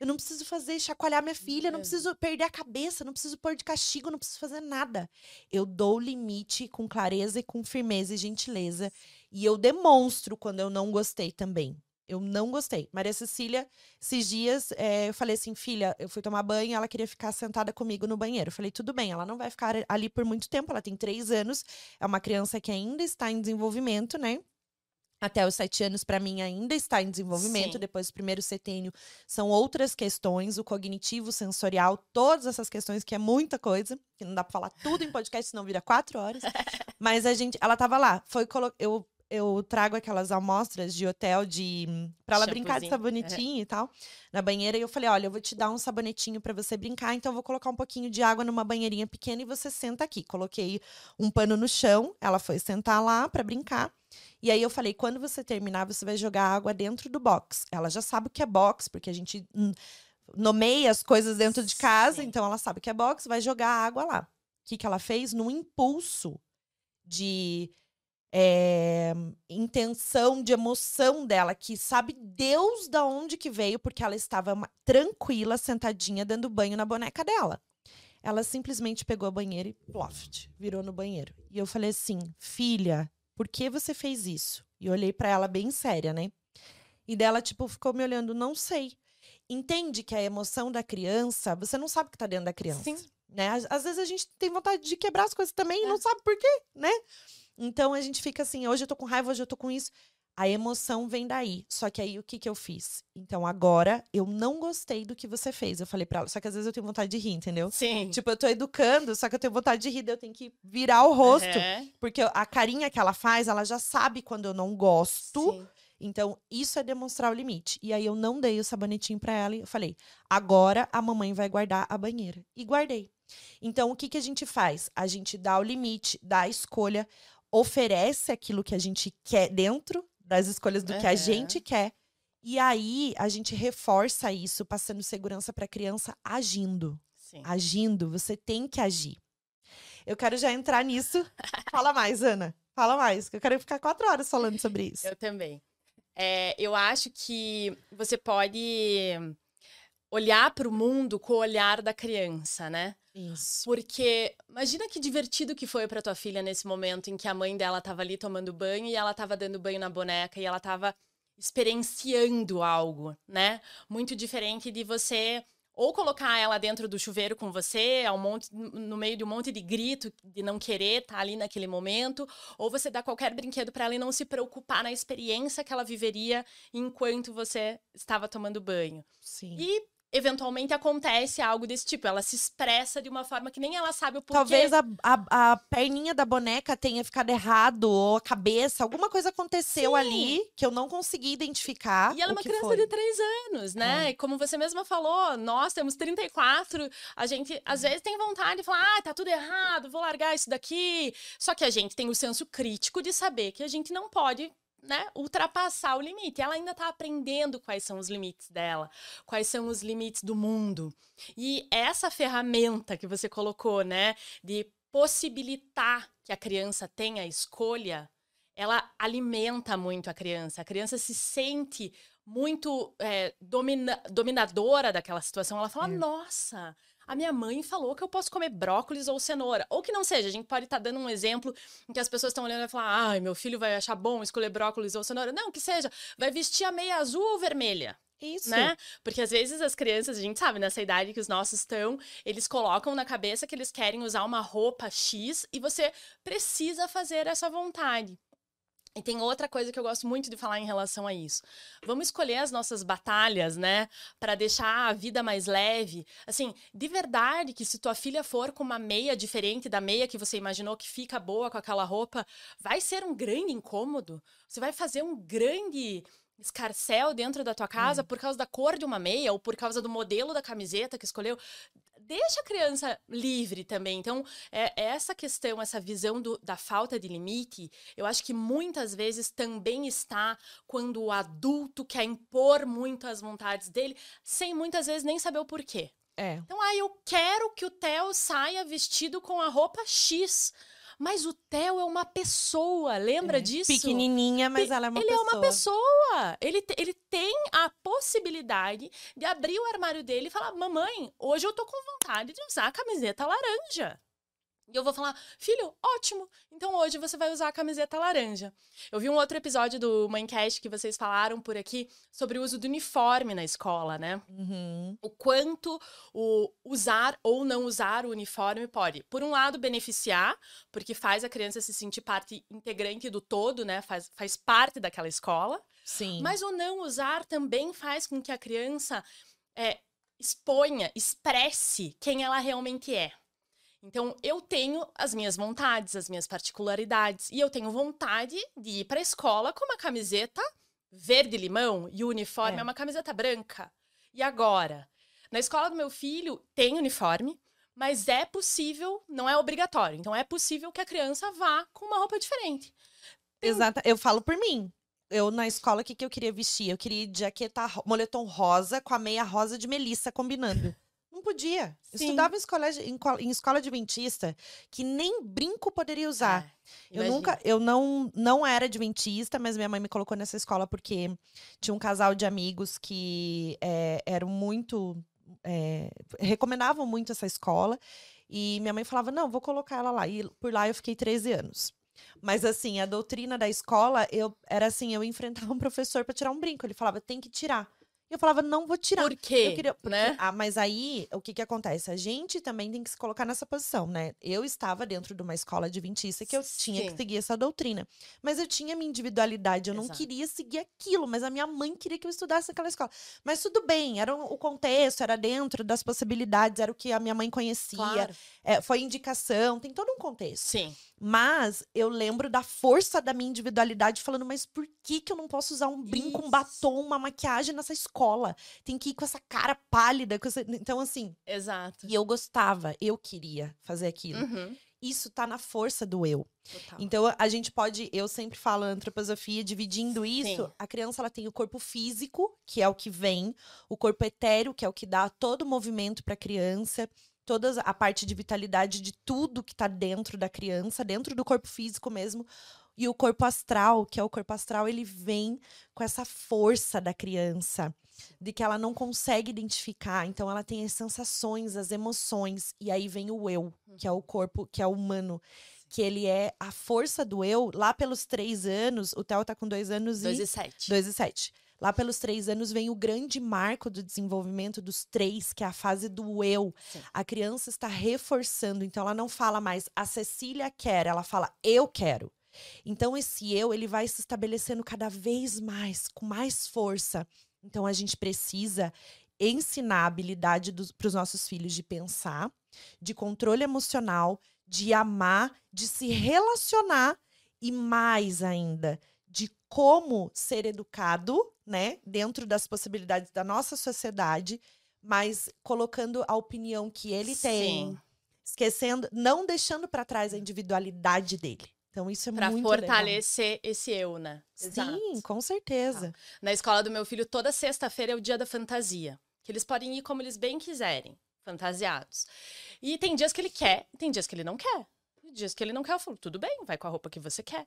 Eu não preciso fazer chacoalhar minha filha, não preciso perder a cabeça, não preciso pôr de castigo, não preciso fazer nada. Eu dou o limite com clareza e com firmeza e gentileza. E eu demonstro quando eu não gostei também. Eu não gostei. Maria Cecília, esses dias, é, eu falei assim, filha, eu fui tomar banho, ela queria ficar sentada comigo no banheiro. Eu falei, tudo bem, ela não vai ficar ali por muito tempo, ela tem três anos, é uma criança que ainda está em desenvolvimento, né? Até os sete anos, para mim, ainda está em desenvolvimento. Sim. Depois do primeiro setênio, são outras questões, o cognitivo, sensorial, todas essas questões, que é muita coisa, que não dá para falar tudo em podcast, senão vira quatro horas. <laughs> Mas a gente, ela tava lá, foi eu eu trago aquelas amostras de hotel de para ela brincar de sabonetinho é. e tal na banheira e eu falei, olha, eu vou te dar um sabonetinho para você brincar, então eu vou colocar um pouquinho de água numa banheirinha pequena e você senta aqui. Coloquei um pano no chão, ela foi sentar lá para brincar. E aí eu falei, quando você terminar, você vai jogar água dentro do box. Ela já sabe o que é box, porque a gente nomeia as coisas dentro de casa, Sim. então ela sabe que é box, vai jogar água lá. O que, que ela fez? Num impulso de é, intenção, de emoção dela, que sabe Deus da onde que veio, porque ela estava tranquila, sentadinha, dando banho na boneca dela. Ela simplesmente pegou a banheira e ploft, virou no banheiro. E eu falei assim, filha, por que você fez isso? E olhei pra ela bem séria, né? E dela, tipo, ficou me olhando, não sei. Entende que a emoção da criança, você não sabe o que tá dentro da criança. Sim. Né? Às, às vezes a gente tem vontade de quebrar as coisas também e É. não sabe por quê, né? Então a gente fica assim, hoje eu tô com raiva, hoje eu tô com isso. A emoção vem daí. Só que aí o que que eu fiz? Então agora eu não gostei do que você fez. Eu falei pra ela, só que às vezes eu tenho vontade de rir, entendeu? Sim. Tipo, eu tô educando, só que eu tenho vontade de rir, daí eu tenho que virar o rosto. É, Porque a carinha que ela faz, ela já sabe quando eu não gosto. sim. Então, isso é demonstrar o limite. E aí eu não dei o sabonetinho pra ela e eu falei: agora a mamãe vai guardar a banheira. E guardei. Então, o que, que a gente faz? A gente dá o limite, dá a escolha, oferece aquilo que a gente quer dentro das escolhas do que a gente quer. E aí a gente reforça isso, passando segurança pra criança agindo. Sim. Agindo, você tem que agir. Eu quero já entrar nisso. <laughs> Fala mais, Ana. Fala mais, que eu quero ficar quatro horas falando sobre isso. Eu também. É, eu acho que você pode olhar para o mundo com o olhar da criança, né? Isso. Porque imagina que divertido que foi para tua filha nesse momento em que a mãe dela tava ali tomando banho e ela tava dando banho na boneca e ela tava experienciando algo, né? Muito diferente de você ou colocar ela dentro do chuveiro com você, ao monte, no meio de um monte de grito de não querer estar ali naquele momento, ou você dar qualquer brinquedo para ela e não se preocupar na experiência que ela viveria enquanto você estava tomando banho. Sim. E eventualmente acontece algo desse tipo, ela se expressa de uma forma que nem ela sabe o porquê. Talvez a, a, a perninha da boneca tenha ficado errado, ou a cabeça, alguma coisa aconteceu Sim. ali que eu não consegui identificar. E ela é uma criança foi. de 3 anos, né? É. E como você mesma falou, nós temos 34, a gente às vezes tem vontade de falar, ah, tá tudo errado, vou largar isso daqui. Só que a gente tem o senso crítico de saber que a gente não pode. Né, ultrapassar o limite. Ela ainda tá aprendendo quais são os limites dela, quais são os limites do mundo. E essa ferramenta que você colocou, né, de possibilitar que a criança tenha escolha, ela alimenta muito a criança. A criança se sente muito é, domina- dominadora daquela situação. Ela fala: É. Nossa, a minha mãe falou que eu posso comer brócolis ou cenoura. Ou que não seja, a gente pode estar dando um exemplo em que as pessoas estão olhando e falar: Ai, meu filho vai achar bom escolher brócolis ou cenoura. Não, que seja, vai vestir a meia azul ou vermelha Isso. né? Porque às vezes as crianças, a gente sabe, nessa idade que os nossos estão, eles colocam na cabeça que eles querem usar uma roupa X e você precisa fazer essa vontade. E tem outra coisa que eu gosto muito de falar em relação a isso. Vamos escolher as nossas batalhas, né, Pra deixar a vida mais leve. Assim, de verdade que se tua filha for com uma meia diferente da meia que você imaginou que fica boa com aquela roupa, vai ser um grande incômodo. Você vai fazer um grande escarcel dentro da tua casa por causa da cor de uma meia ou por causa do modelo da camiseta que escolheu. Deixa a criança livre também. Então, é, é essa questão, essa visão do- da falta de limite, eu acho que muitas vezes também está quando o adulto quer impor muito as vontades dele, sem muitas vezes nem saber o porquê. É. Então, ah, eu quero que o Theo saia vestido com a roupa X. Mas o Theo é uma pessoa, lembra É. disso? Pequenininha, mas ela é uma ele pessoa. é uma pessoa. Ele, ele tem a possibilidade de abrir o armário dele e falar: Mamãe, hoje eu tô com vontade de usar a camiseta laranja. E eu vou falar, filho, ótimo. Então hoje você vai usar a camiseta laranja. Eu vi um outro episódio do Mindcast que vocês falaram por aqui sobre o uso do uniforme na escola, né? Uhum. o quanto o usar ou não usar o uniforme pode, por um lado, beneficiar, porque faz a criança se sentir parte integrante do todo, né? Faz, faz parte daquela escola. Sim. Mas o não usar também faz com que a criança é, exponha, expresse quem ela realmente é. Então, eu tenho as minhas vontades, as minhas particularidades, e eu tenho vontade de ir para a escola com uma camiseta verde-limão e o uniforme É. é uma camiseta branca. E agora? Na escola do meu filho tem uniforme, mas é possível, não é obrigatório. Então, é possível que a criança vá com uma roupa diferente. Exata. Eu falo por mim. eu na escola, o que, que eu queria vestir? Eu queria jaqueta, moletom rosa com a meia rosa de Melissa combinando. Não podia. Sim. Estudava em escola, em, em, escola adventista que nem brinco poderia usar. É, eu nunca, eu não, não era adventista, mas minha mãe me colocou nessa escola porque tinha um casal de amigos que é, eram muito. É, recomendavam muito essa escola. E minha mãe falava: não, vou colocar ela lá. E por lá eu fiquei 13 anos. Mas assim, a doutrina da escola, eu era assim, eu enfrentava um professor para tirar um brinco. Ele falava: tem que tirar eu falava, não vou tirar. Por quê? Queria, porque, né? Ah, mas aí, o que que acontece? A gente também tem que se colocar nessa posição, né? Eu estava dentro de uma escola adventista que eu Sim. tinha que seguir essa doutrina. Mas eu tinha minha individualidade, eu Exato. não queria seguir aquilo, mas a minha mãe queria que eu estudasse naquela escola. Mas tudo bem, era o contexto, era dentro das possibilidades, era o que a minha mãe conhecia. Claro. É, foi indicação, tem todo um contexto. Sim. Mas eu lembro da força da minha individualidade falando, mas por que que eu não posso usar um brinco, Isso. um batom, uma maquiagem nessa escola? Tem que ir com essa cara pálida, essa... então assim. Exato. E eu gostava, eu queria fazer aquilo. Uhum. Isso tá na força do eu. Total. Então a gente pode, eu sempre falo antroposofia, dividindo isso, Sim. a criança ela tem o corpo físico, que é o que vem, o corpo etéreo, que é o que dá todo o movimento para a criança, toda a parte de vitalidade de tudo que está dentro da criança, dentro do corpo físico mesmo. E o corpo astral, que é o corpo astral, ele vem com essa força da criança, de que ela não consegue identificar. Então, ela tem as sensações, as emoções. E aí vem o eu, que é o corpo, que é o humano. Que ele é a força do eu. Lá pelos três anos, o Theo tá com dois anos dois e. Dois e sete. Dois e sete. Lá pelos três anos vem o grande marco do desenvolvimento dos três, que é a fase do eu. Sim. A criança está reforçando, então ela não fala mais a Cecília quer, ela fala eu quero. Então esse eu ele vai se estabelecendo cada vez mais, com mais força. Então a gente precisa ensinar a habilidade para os nossos filhos de pensar, de controle emocional, de amar, de se relacionar e mais ainda, de como ser educado, né, dentro das possibilidades da nossa sociedade, mas colocando a opinião que ele tem, Sim. esquecendo, não deixando para trás a individualidade dele. Então isso é pra muito Para fortalecer esse eu, né? Sim, Exato. com certeza. Tá. Na escola do meu filho, toda sexta-feira é o dia da fantasia, que eles podem ir como eles bem quiserem, fantasiados. E tem dias que ele quer, tem dias que ele não quer dias que ele não quer, eu falo, tudo bem, vai com a roupa que você quer.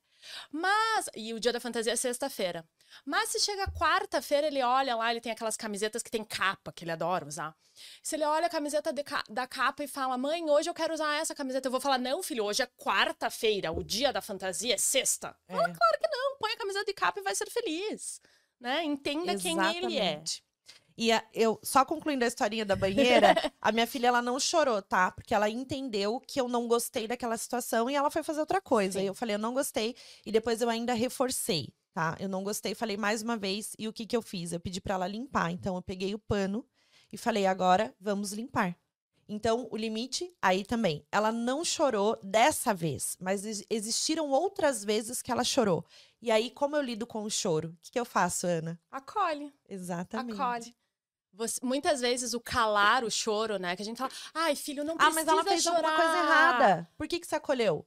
Mas, e o dia da fantasia é sexta-feira. Mas se chega quarta-feira, ele olha lá, ele tem aquelas camisetas que tem capa, que ele adora usar. Se ele olha a camiseta ca da capa e fala, mãe, hoje eu quero usar essa camiseta, eu vou falar, não, filho, hoje é quarta-feira, o dia da fantasia é sexta. É. Fala, claro que não, põe a camiseta de capa e vai ser feliz. Né? Entenda Exatamente. quem ele é. E a, eu, só concluindo a historinha da banheira, a minha filha, ela não chorou, tá? Porque ela entendeu que eu não gostei daquela situação e ela foi fazer outra coisa. Sim. E eu falei, eu não gostei. E depois eu ainda reforcei, tá? Eu não gostei, falei mais uma vez. E o que que eu fiz? Eu pedi para ela limpar. Então, eu peguei o pano e falei, agora vamos limpar. Então, o limite aí também. Ela não chorou dessa vez, mas existiram outras vezes que ela chorou. E aí, como eu lido com o choro? O que, que eu faço, Ana? Acolhe. Exatamente. Acolhe. Você, muitas vezes o calar o choro, né? Que a gente fala, ai, filho, não precisa Ah, mas ela fez chorar. alguma coisa errada. Por que, que você acolheu?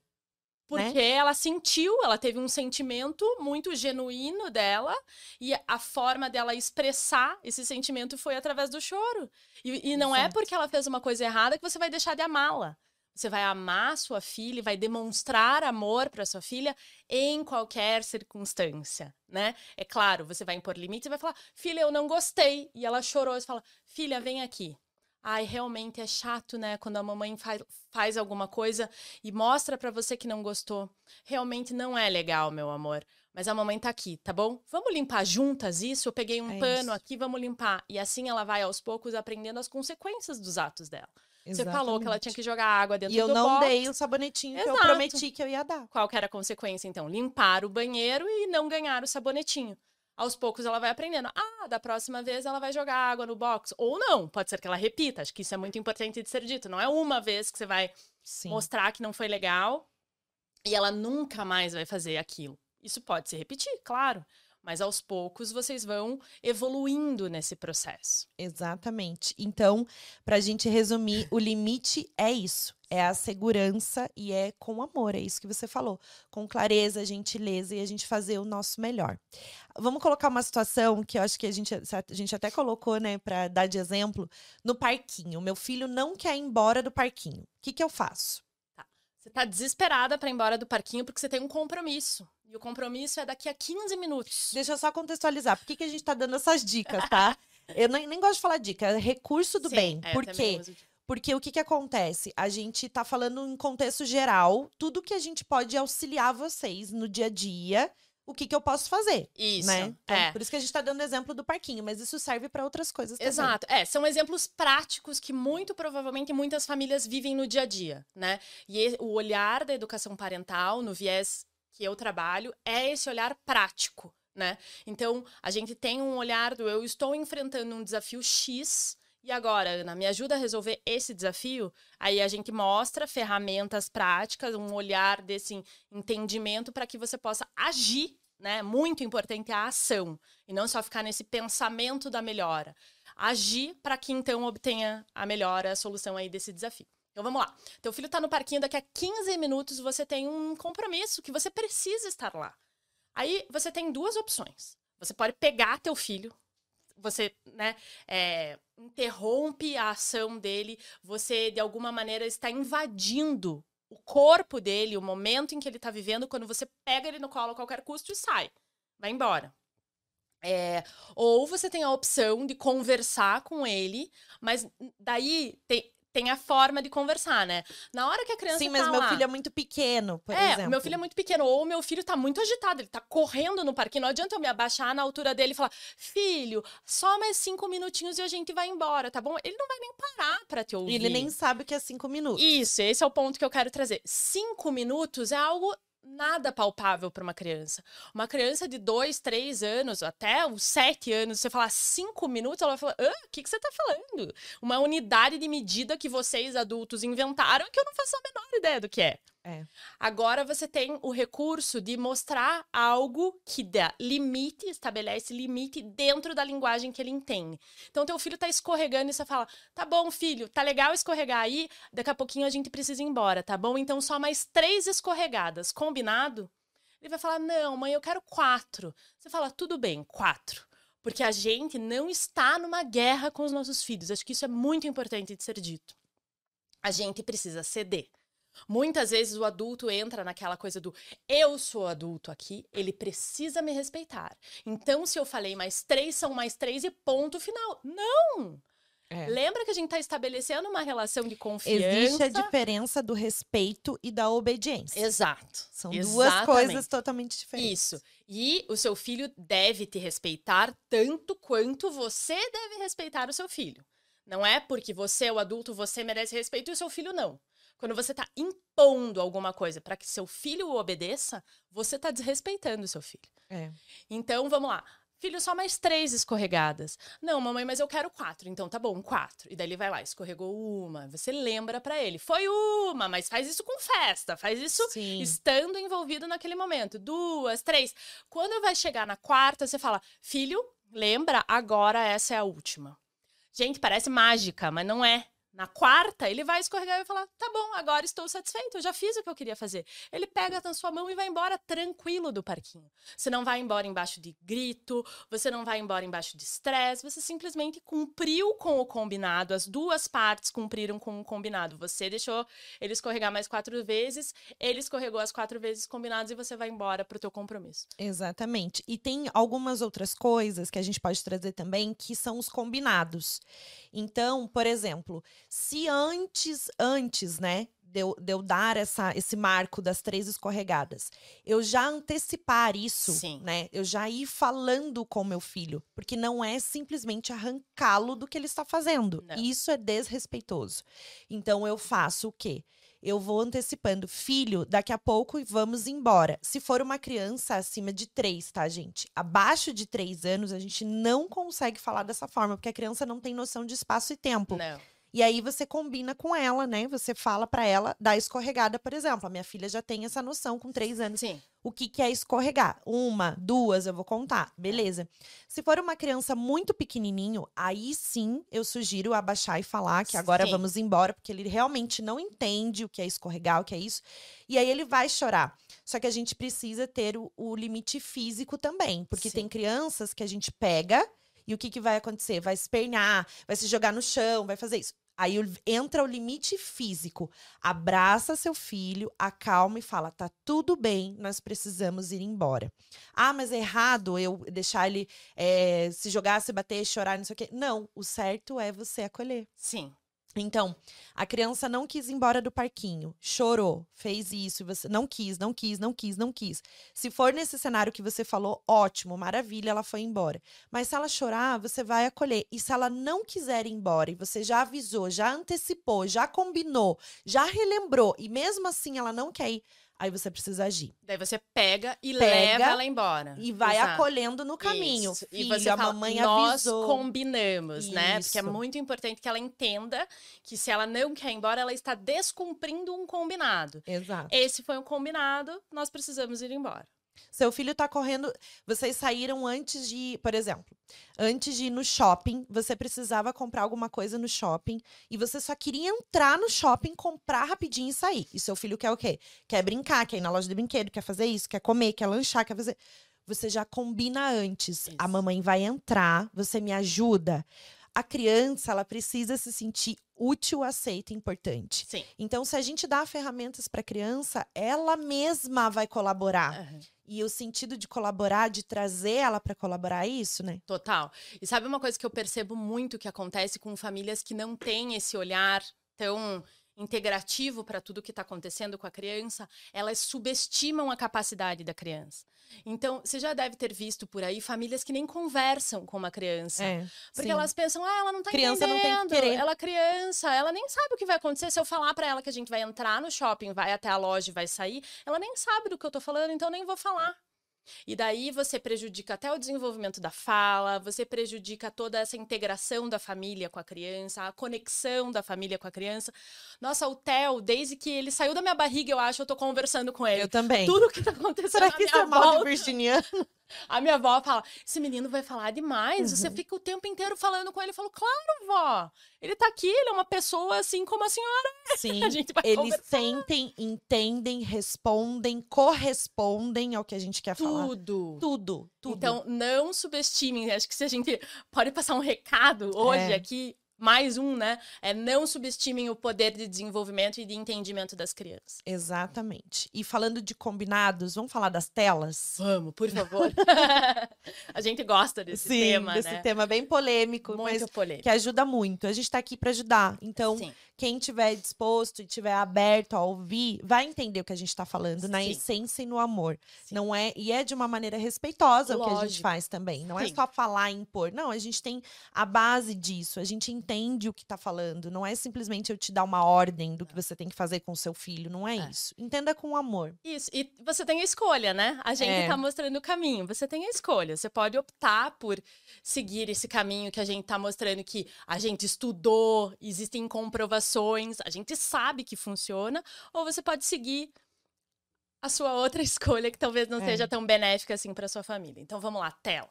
Porque né? ela sentiu, ela teve um sentimento muito genuíno dela, e a forma dela expressar esse sentimento foi através do choro. E, e não é porque ela fez uma coisa errada que você vai deixar de amá-la. Você vai amar sua filha e vai demonstrar amor para sua filha em qualquer circunstância, né? É claro, você vai impor limites e vai falar: "Filha, eu não gostei". E ela chorou, você fala: "Filha, vem aqui". Ai, realmente é chato, né? Quando a mamãe faz, faz alguma coisa e mostra para você que não gostou. Realmente não é legal, meu amor. Mas a mamãe tá aqui, tá bom? Vamos limpar juntas isso? Eu peguei um é pano isso. aqui, vamos limpar. E assim ela vai aos poucos aprendendo as consequências dos atos dela. Exatamente. Você falou que ela tinha que jogar água dentro do box. E eu não dei o sabonetinho Exato. que eu prometi que eu ia dar. Qual que era a consequência, então? Limpar o banheiro e não ganhar o sabonetinho. Aos poucos ela vai aprendendo. Ah, da próxima vez ela vai jogar água no box. Ou não, pode ser que ela repita. Acho que isso é muito importante de ser dito. Não é uma vez que você vai Sim. mostrar que não foi legal e ela nunca mais vai fazer aquilo. Isso pode se repetir, claro. Mas aos poucos vocês vão evoluindo nesse processo. Exatamente. Então, para a gente resumir, o limite é isso: é a segurança e é com amor. É isso que você falou. Com clareza, gentileza e a gente fazer o nosso melhor. Vamos colocar uma situação que eu acho que a gente, a gente até colocou, né, para dar de exemplo, no parquinho. Meu filho não quer ir embora do parquinho. O que, que eu faço? Tá. Você tá desesperada para ir embora do parquinho porque você tem um compromisso. E o compromisso é daqui a 15 minutos. Deixa eu só contextualizar. Por que, que a gente tá dando essas dicas, tá? eu nem, nem gosto de falar dica, é recurso do Sim, bem. é, Por quê? Porque o que, que acontece? A gente tá falando em contexto geral, tudo que a gente pode auxiliar vocês no dia a dia, o que, que eu posso fazer. Isso. né? Então, é. Por isso que a gente tá dando exemplo do parquinho, mas isso serve para outras coisas também. Exato. É, são exemplos práticos que muito provavelmente muitas famílias vivem no dia a dia, né? E- o olhar da educação parental, no viés que eu trabalho, é esse olhar prático, né? Então, a gente tem um olhar do eu estou enfrentando um desafio X e agora, Ana, me ajuda a resolver esse desafio? Aí a gente mostra ferramentas práticas, um olhar desse entendimento para que você possa agir, né? Muito importante a ação e não só ficar nesse pensamento da melhora. Agir para que então obtenha a melhora, a solução aí desse desafio. Então vamos lá. Teu filho está no parquinho, daqui a 15 minutos você tem um compromisso que você precisa estar lá. Aí você tem duas opções. Você pode pegar teu filho, você, né, é, interrompe a ação dele, você de alguma maneira está invadindo o corpo dele, o momento em que ele está vivendo, quando você pega ele no colo a qualquer custo e sai, vai embora. É, ou você tem a opção de conversar com ele, mas daí tem, tem a forma de conversar, né? Na hora que a criança Sim, mas tá meu lá, filho é muito pequeno, por é, exemplo. meu filho é muito pequeno, ou o meu filho tá muito agitado, ele tá correndo no parquinho. Não adianta eu me abaixar na altura dele e falar, filho, só mais cinco minutinhos e a gente vai embora, tá bom? Ele não vai nem parar pra te ouvir. Ele nem sabe o que é cinco minutos. Isso, esse é o ponto que eu quero trazer. Cinco minutos é algo nada palpável para uma criança. Uma criança de dois, três anos, até os sete anos, você falar cinco minutos, ela vai falar: "Hã? o que, que você tá falando? Uma unidade de medida que vocês adultos inventaram que eu não faço a menor ideia do que é. É. Agora você tem o recurso de mostrar algo que dá limite, estabelece limite dentro da linguagem que ele entende. Então, teu filho tá escorregando e você fala: tá bom, filho, tá legal escorregar aí, daqui a pouquinho a gente precisa ir embora, tá bom? Então, só mais três escorregadas, combinado? Ele vai falar: não, mãe, eu quero quatro. Você fala: tudo bem, quatro. Porque a gente não está numa guerra com os nossos filhos. Acho que isso é muito importante de ser dito. A gente precisa ceder. Muitas vezes o adulto entra naquela coisa do eu sou adulto aqui, ele precisa me respeitar. Então, se eu falei mais três, são mais três e ponto final. Não! É. Lembra que a gente está estabelecendo uma relação de confiança. Existe a diferença do respeito e da obediência. Exato. São duas Exatamente. coisas totalmente diferentes. Isso. E o seu filho deve te respeitar tanto quanto você deve respeitar o seu filho. Não é porque você é o adulto, você merece respeito e o seu filho não. Quando você está impondo alguma coisa para que seu filho obedeça, você está desrespeitando o seu filho. É. Então, vamos lá. Filho, só mais três escorregadas. Não, mamãe, mas eu quero quatro. Então, tá bom, quatro. E daí ele vai lá, escorregou uma. Você lembra pra ele. Foi uma, mas faz isso com festa. Faz isso Sim. estando envolvido naquele momento. Duas, três. Quando vai chegar na quarta, você fala: Filho, lembra? Agora essa é a última. Gente, parece mágica, mas não é. Na quarta, ele vai escorregar e vai falar: tá bom, agora estou satisfeito, eu já fiz o que eu queria fazer. Ele pega na sua mão e vai embora tranquilo do parquinho. Você não vai embora embaixo de grito, você não vai embora embaixo de estresse, você simplesmente cumpriu com o combinado, as duas partes cumpriram com o combinado. Você deixou ele escorregar mais quatro vezes, ele escorregou as quatro vezes combinadas e você vai embora pro teu compromisso. Exatamente. E tem algumas outras coisas que a gente pode trazer também que são os combinados. Então, por exemplo, se antes, antes, né, de eu, de eu dar essa, esse marco das três escorregadas, eu já antecipar isso, Sim. né? Eu já ir falando com meu filho, porque não é simplesmente arrancá-lo do que ele está fazendo. Não. Isso é desrespeitoso. Então eu faço o quê? eu vou antecipando. Filho, daqui a pouco vamos embora. Se for uma criança acima de três, tá, gente? Abaixo de três anos, a gente não consegue falar dessa forma, porque a criança não tem noção de espaço e tempo. Não. E aí você combina com ela, né? Você fala pra ela dar escorregada, por exemplo. A minha filha já tem essa noção com três anos. Sim. o que, que é escorregar. Uma, duas, eu vou contar. Beleza. Se for uma criança muito pequenininho, aí sim eu sugiro abaixar e falar que agora Sim. vamos embora, porque ele realmente não entende o que é escorregar, o que é isso. E aí ele vai chorar. Só que a gente precisa ter o, o limite físico também, porque Sim. tem crianças que a gente pega e o que, que vai acontecer? Vai espernear, vai se jogar no chão, vai fazer isso. Aí entra o limite físico. Abraça seu filho, acalma e fala: tá tudo bem, nós precisamos ir embora. Ah, mas é errado eu deixar ele eh, se jogar, se bater, chorar, não sei o quê. Não, o certo é você acolher. Sim. Então, a criança não quis ir embora do parquinho, chorou, fez isso, e você não quis, não quis, não quis, não quis. Se for nesse cenário que você falou, ótimo, maravilha, ela foi embora. Mas se ela chorar, você vai acolher. E se ela não quiser ir embora, e você já avisou, já antecipou, já combinou, já relembrou, e mesmo assim ela não quer ir, aí você precisa agir. Daí você pega e Pega leva ela embora. E vai Exato. acolhendo no caminho. Isso. Filho, e você a fala, mamãe nós avisou. combinamos, né? Porque é Isso. muito importante que ela entenda que se ela não quer ir embora, ela está descumprindo um combinado. Exato. Esse foi um combinado, nós precisamos ir embora. Seu filho tá correndo. Vocês saíram antes de, por exemplo, antes de ir no shopping, você precisava comprar alguma coisa no shopping e você só queria entrar no shopping, comprar rapidinho e sair. E seu filho quer o quê? Quer brincar, quer ir na loja de brinquedo, quer fazer isso, quer comer, quer lanchar, quer fazer. Você já combina antes. A Isso. mamãe vai entrar, você me ajuda. A criança, ela precisa se sentir útil, aceita e importante. Sim. Então, se a gente dá ferramentas para a criança, ela mesma vai colaborar. Aham. E o sentido de colaborar, de trazer ela para colaborar, é isso, né? Total. E sabe uma coisa que eu percebo muito que acontece com famílias que não têm esse olhar tão integrativo para tudo que está acontecendo com a criança, elas subestimam a capacidade da criança. Então, você já deve ter visto por aí famílias que nem conversam com uma criança. É. Porque sim. elas pensam, ah, ela não tá Criança não entendendo. tem que. Ela é criança, ela nem sabe o que vai acontecer. Se eu falar pra ela que a gente vai entrar no shopping, vai até a loja e vai sair, ela nem sabe do que eu tô falando, então nem vou falar. E daí você prejudica até o desenvolvimento da fala, você prejudica toda essa integração da família com a criança, a conexão da família com a criança. Nossa, o Theo, desde que ele saiu da minha barriga, eu acho, eu tô conversando com ele. Eu também. Tudo que tá acontecendo Será na que isso minha é mal de virginiano? A minha avó fala: esse menino vai falar demais. Uhum. Você fica o tempo inteiro falando com ele. Eu falo, claro, vó. Ele tá aqui, ele é uma pessoa assim como a senhora. <laughs> Sim. A gente vai Eles conversar sentem, entendem, respondem, correspondem ao que a gente quer falar. tudo. Tudo, tudo. Então, não subestimem. Acho que se a gente pode passar um recado hoje É. aqui, mais um, né? É não subestimem o poder de desenvolvimento e de entendimento das crianças. Exatamente. E falando de combinados, vamos falar das telas? Vamos, por favor. <laughs> <laughs> a gente gosta desse Sim, tema, desse né? tema bem polêmico, Muito mas polêmico. que ajuda muito. A gente está aqui para ajudar. Então, Sim. Quem tiver disposto e tiver aberto a ouvir, vai entender o que a gente está falando na Sim. essência e no amor. Sim. Não é e é de uma maneira respeitosa o que a gente Lógico. faz também. Não é Sim. só falar e impor. Não, a gente tem a base disso. A gente entende o que está falando. Não é simplesmente eu te dar uma ordem do que você tem que fazer com o seu filho. Não é, É. isso. Entenda com amor. Isso, e você tem a escolha, né? A gente É. tá mostrando o caminho, você tem a escolha. Você pode optar por seguir esse caminho que a gente tá mostrando que a gente estudou, existem comprovações, a gente sabe que funciona, ou você pode seguir a sua outra <laughs> escolha que talvez não É. seja tão benéfica assim para sua família. Então vamos lá, tela.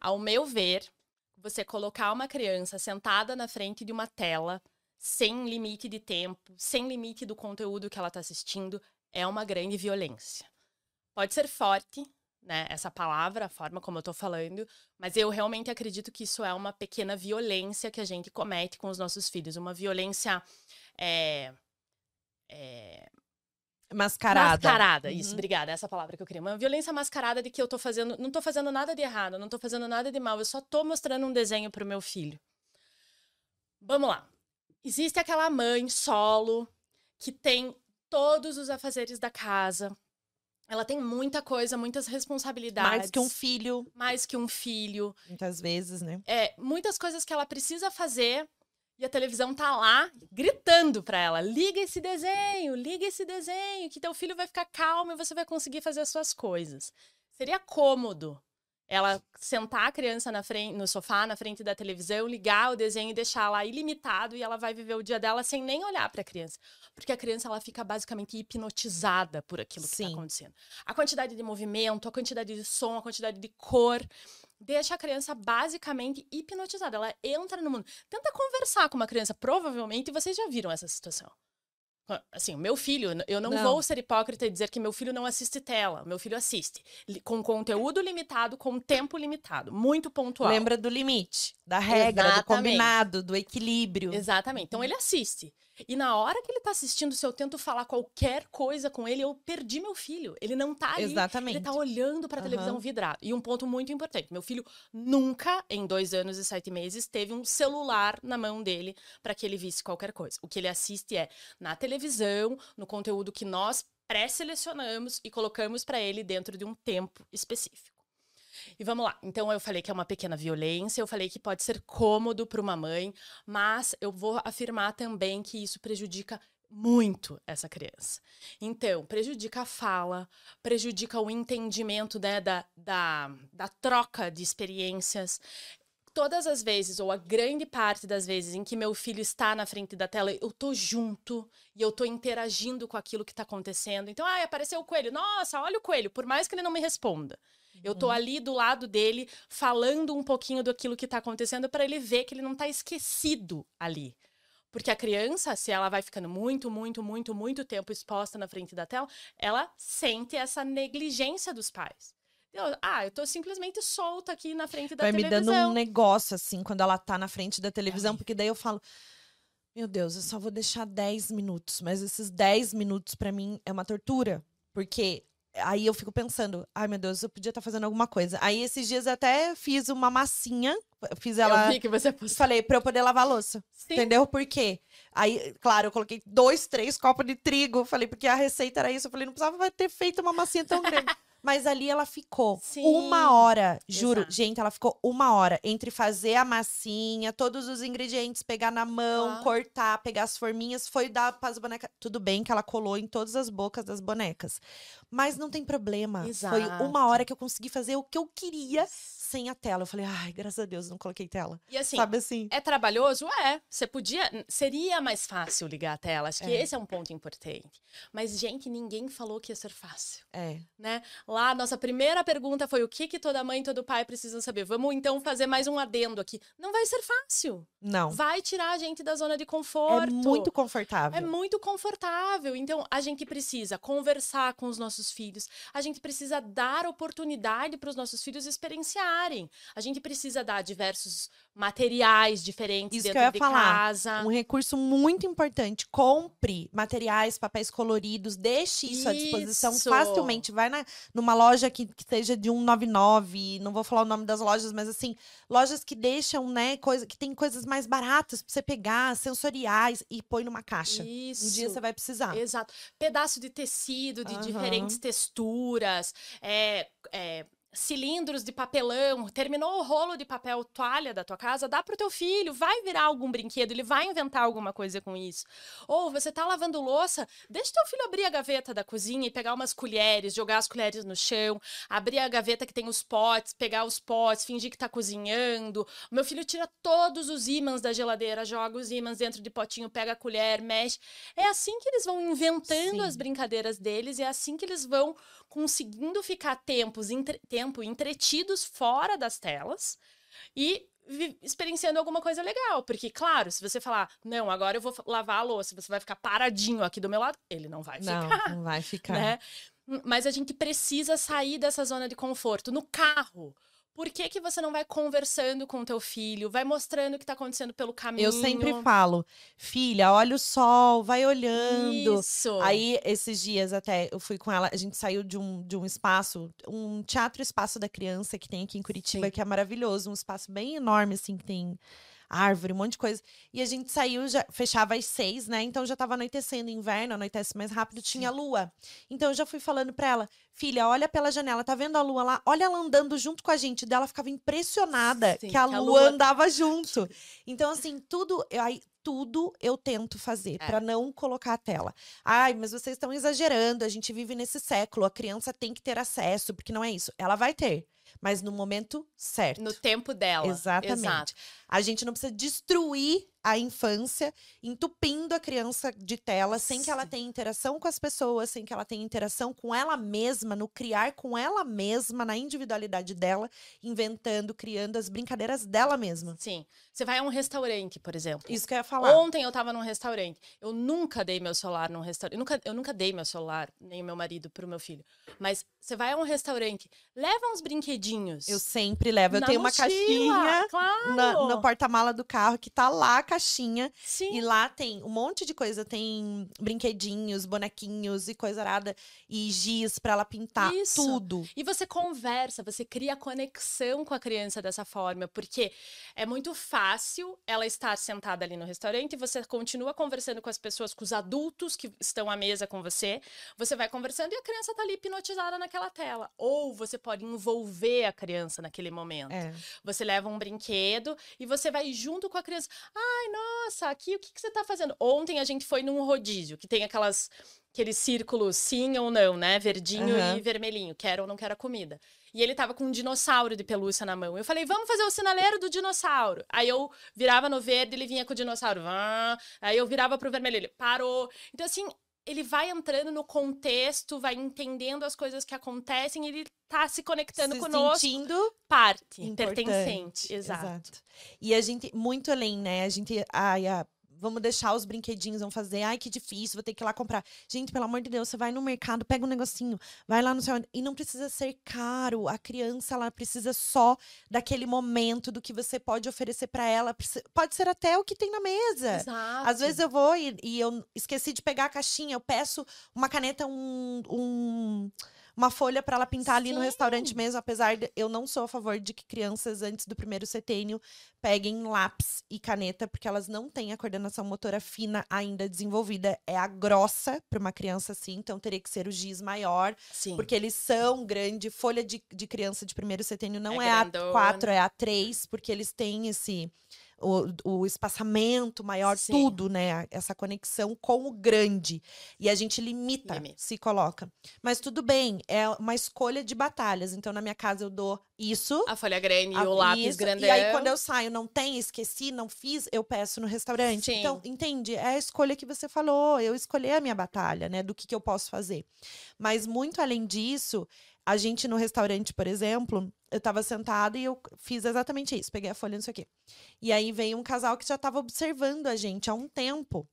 Ao meu ver, você colocar uma criança sentada na frente de uma tela sem limite de tempo, sem limite do conteúdo que ela está assistindo, é uma grande violência. Pode ser forte, né, essa palavra, a forma como eu tô falando, mas eu realmente acredito que isso é uma pequena violência que a gente comete com os nossos filhos, uma violência é, é, Mascarada. mascarada. Isso, Uhum. obrigada, essa palavra que eu queria. Uma violência mascarada de que eu tô fazendo, não tô fazendo nada de errado, não tô fazendo nada de mal, eu só tô mostrando um desenho pro meu filho. Vamos lá. Existe aquela mãe solo que tem todos os afazeres da casa. Ela tem muita coisa, muitas responsabilidades. Mais que um filho, Mais que um filho. muitas vezes, né? É, muitas coisas que ela precisa fazer e a televisão tá lá gritando pra ela: liga esse desenho, liga esse desenho, que teu filho vai ficar calmo e você vai conseguir fazer as suas coisas. Seria cômodo ela sentar a criança na frente, no sofá, na frente da televisão, ligar o desenho e deixar lá ilimitado e ela vai viver o dia dela sem nem olhar para a criança. Porque a criança ela fica basicamente hipnotizada por aquilo que está acontecendo. A quantidade de movimento, a quantidade de som, a quantidade de cor deixa a criança basicamente hipnotizada. Ela entra no mundo. Tenta conversar com uma criança, provavelmente vocês já viram essa situação. Assim, meu filho, eu não, não, vou ser hipócrita e dizer que meu filho não assiste tela. Meu filho assiste. Com conteúdo limitado, com tempo limitado. Muito pontual. Lembra do limite, da regra, Exatamente. do combinado, do equilíbrio. Exatamente. Então ele assiste. E na hora que ele tá assistindo, se eu tento falar qualquer coisa com ele, eu perdi meu filho. Ele não tá ali. Exatamente. Ele tá olhando pra uhum. televisão vidrado. E um ponto muito importante: meu filho nunca, em dois anos e sete meses, teve um celular na mão dele para que ele visse qualquer coisa. O que ele assiste é na televisão, no conteúdo que nós pré-selecionamos e colocamos para ele dentro de um tempo específico. E vamos lá. Então eu falei que é uma pequena violência, eu falei que pode ser cômodo para uma mãe, mas eu vou afirmar também que isso prejudica muito essa criança. Então, prejudica a fala, prejudica o entendimento né, da, da, da troca de experiências. Todas as vezes, ou a grande parte das vezes, em que meu filho está na frente da tela, eu tô junto e eu tô interagindo com aquilo que está acontecendo. Então, ah, apareceu o coelho. Nossa, olha o coelho, por mais que ele não me responda. Eu tô uhum. ali do lado dele, falando um pouquinho daquilo que tá acontecendo para ele ver que ele não tá esquecido ali. Porque a criança, se ela vai ficando muito, muito, muito, muito tempo exposta na frente da tela, ela sente essa negligência dos pais. Eu, ah, eu tô simplesmente solta aqui na frente da vai televisão. Vai me dando um negócio, assim, quando ela tá na frente da televisão, porque daí eu falo. Meu Deus, eu só vou deixar 10 minutos, mas esses 10 minutos para mim é uma tortura, porque Aí eu fico pensando, ai meu Deus, eu podia estar tá fazendo alguma coisa. Aí esses dias eu até fiz uma massinha, fiz ela. Eu vi que você postou. Falei, pra eu poder lavar louça. Sim. Entendeu? Por quê? Aí, claro, eu coloquei dois, três copos de trigo. Falei, porque a receita era isso. Eu falei, não precisava ter feito uma massinha tão grande. Mas ali ela ficou Sim. uma hora, juro. Exato. Gente, ela ficou uma hora entre fazer a massinha, todos os ingredientes, pegar na mão, ah. cortar, pegar as forminhas, foi dar para as bonecas. Tudo bem que ela colou em todas as bocas das bonecas. Mas não tem problema. Exato. Foi uma hora que eu consegui fazer o que eu queria sem a tela. Eu falei, ai, graças a Deus, não coloquei tela. E assim, Sabe assim? é trabalhoso? É. Você podia. Seria mais fácil ligar a tela. Acho que é. esse é um ponto importante. Mas, gente, ninguém falou que ia ser fácil. É. Né? Lá, nossa primeira pergunta foi: o que, que toda mãe e todo pai precisam saber? Vamos então fazer mais um adendo aqui. Não vai ser fácil. Não. Vai tirar a gente da zona de conforto. É muito confortável. É muito confortável. Então, a gente precisa conversar com os nossos filhos. A gente precisa dar oportunidade para os nossos filhos experienciar a gente precisa dar diversos materiais diferentes Isso dentro que eu ia de falar. casa. Um recurso muito importante. Compre materiais, papéis coloridos, deixe isso, à disposição facilmente. Vai na, numa loja que, que seja de 199, não vou falar o nome das lojas, mas assim, lojas que deixam, né, coisa, que tem coisas mais baratas pra você pegar, sensoriais, e põe numa caixa. Isso. Um dia você vai precisar. Exato. Pedaço de tecido, de diferentes texturas, é, é cilindros de papelão, terminou o rolo de papel toalha da tua casa, dá pro teu filho, vai virar algum brinquedo, ele vai inventar alguma coisa com isso. Ou você tá lavando louça, deixa teu filho abrir a gaveta da cozinha e pegar umas colheres, jogar as colheres no chão, abrir a gaveta que tem os potes, pegar os potes, fingir que tá cozinhando. O meu filho tira todos os ímãs da geladeira, joga os ímãs dentro de potinho, pega a colher, mexe. É assim que eles vão inventando Sim. as brincadeiras deles, e é assim que eles vão conseguindo ficar tempos, entre, tempo entretidos fora das telas e experienciando alguma coisa legal. Porque, claro, se você falar, não, agora eu vou lavar a louça, você vai ficar paradinho aqui do meu lado, ele não vai não, ficar. Não vai ficar. Né? Mas a gente precisa sair dessa zona de conforto. No carro, por que, que você não vai conversando com o teu filho, vai mostrando o que está acontecendo pelo caminho? Eu sempre falo, filha, olha o sol, vai olhando. Isso. Aí, esses dias até, eu fui com ela, a gente saiu de um, de um espaço, um teatro espaço da criança que tem aqui em Curitiba, Sim. que é maravilhoso, um espaço bem enorme, assim, que tem árvore, um monte de coisa. E a gente saiu, já fechava às seis, né? Então já tava anoitecendo, inverno, anoitece mais rápido, Sim. tinha lua. Então eu já fui falando pra ela, filha, olha pela janela, tá vendo a lua lá? Olha ela andando junto com a gente. Dela ficava impressionada Sim, que, a, que lua a, lua andava <laughs> junto. Então, assim, tudo. Aí, tudo eu tento fazer É. para não colocar a tela. Ai, mas vocês estão exagerando, a gente vive nesse século, a criança tem que ter acesso, porque não é isso. Ela vai ter, mas no momento certo. No tempo dela. Exatamente. Exato. A gente não precisa destruir a infância, entupindo a criança de tela, sem que ela Sim. tenha interação com as pessoas, sem que ela tenha interação com ela mesma, no criar com ela mesma, na individualidade dela, inventando, criando as brincadeiras dela mesma. Sim. Você vai a um restaurante, por exemplo. Isso que eu ia falar. Ontem eu tava num restaurante. Eu nunca dei meu celular num restaurante. Eu nunca, eu nunca dei meu celular, nem o meu marido, pro meu filho. Mas você vai a um restaurante, leva uns brinquedinhos. Eu sempre levo. Eu na tenho uma mochila, caixinha Claro. na- no porta-mala do carro que tá lá a caixinha. Sim. E lá tem um monte de coisa. Tem brinquedinhos, bonequinhos e coisa arada. E giz pra ela pintar. Isso. Tudo. E você conversa, você cria conexão com a criança dessa forma, porque é muito fácil ela estar sentada ali no restaurante e você continua conversando com as pessoas, com os adultos que estão à mesa com você. Você vai conversando e a criança tá ali hipnotizada naquela tela. Ou você pode envolver a criança naquele momento. É. Você leva um brinquedo e você vai junto com a criança. Ai, nossa, aqui o que, que você tá fazendo? Ontem a gente foi num rodízio, que tem aquelas aqueles círculos sim ou não, né? Verdinho Aham. e vermelhinho, quero ou não quero a comida. E ele tava com um dinossauro de pelúcia na mão. Eu falei, vamos fazer o sinaleiro do dinossauro. Aí eu virava no verde, ele vinha com o dinossauro. Vã. Aí eu virava pro vermelho, ele parou. Então, assim, ele vai entrando no contexto, vai entendendo as coisas que acontecem ele tá se conectando Se conosco. sentindo Parte, importante. pertencente. Exato. E a gente, muito além, né? A gente, ai, a- vamos deixar os brinquedinhos, vamos fazer, ai, que difícil, vou ter que ir lá comprar. Gente, pelo amor de Deus, você vai no mercado, pega um negocinho, vai lá no seu. E não precisa ser caro. A criança, ela precisa só daquele momento, do que você pode oferecer pra ela. Pode ser até o que tem na mesa. Exato. Às vezes eu vou e, e eu esqueci de pegar a caixinha, eu peço uma caneta, um. um- uma folha pra ela pintar ali no restaurante mesmo, apesar de eu não sou a favor de que crianças antes do primeiro setênio peguem lápis e caneta, porque elas não têm a coordenação motora fina ainda desenvolvida. É a grossa para uma criança assim, então teria que ser o giz maior, Sim. porque eles são grande. Folha de, de criança de primeiro setênio não É é, a grandona. 4, é a 3, porque eles têm esse. O, o espaçamento maior, Sim. tudo, né? Essa conexão com o grande. E a gente limita, se coloca. Mas tudo bem, é uma escolha de batalhas. Então, na minha casa, eu dou isso. A folha grande e o lápis isso, grandão. E aí, quando eu saio, não tem, esqueci, não fiz, eu peço no restaurante. Sim. Então, entende? É a escolha que você falou. Eu escolhi a minha batalha, né? Do que, que eu posso fazer. Mas, muito além disso, a gente no restaurante, por exemplo, eu tava sentada e eu fiz exatamente isso. Peguei a folha, não sei o quê. E aí veio um casal que já tava observando a gente há um tempo.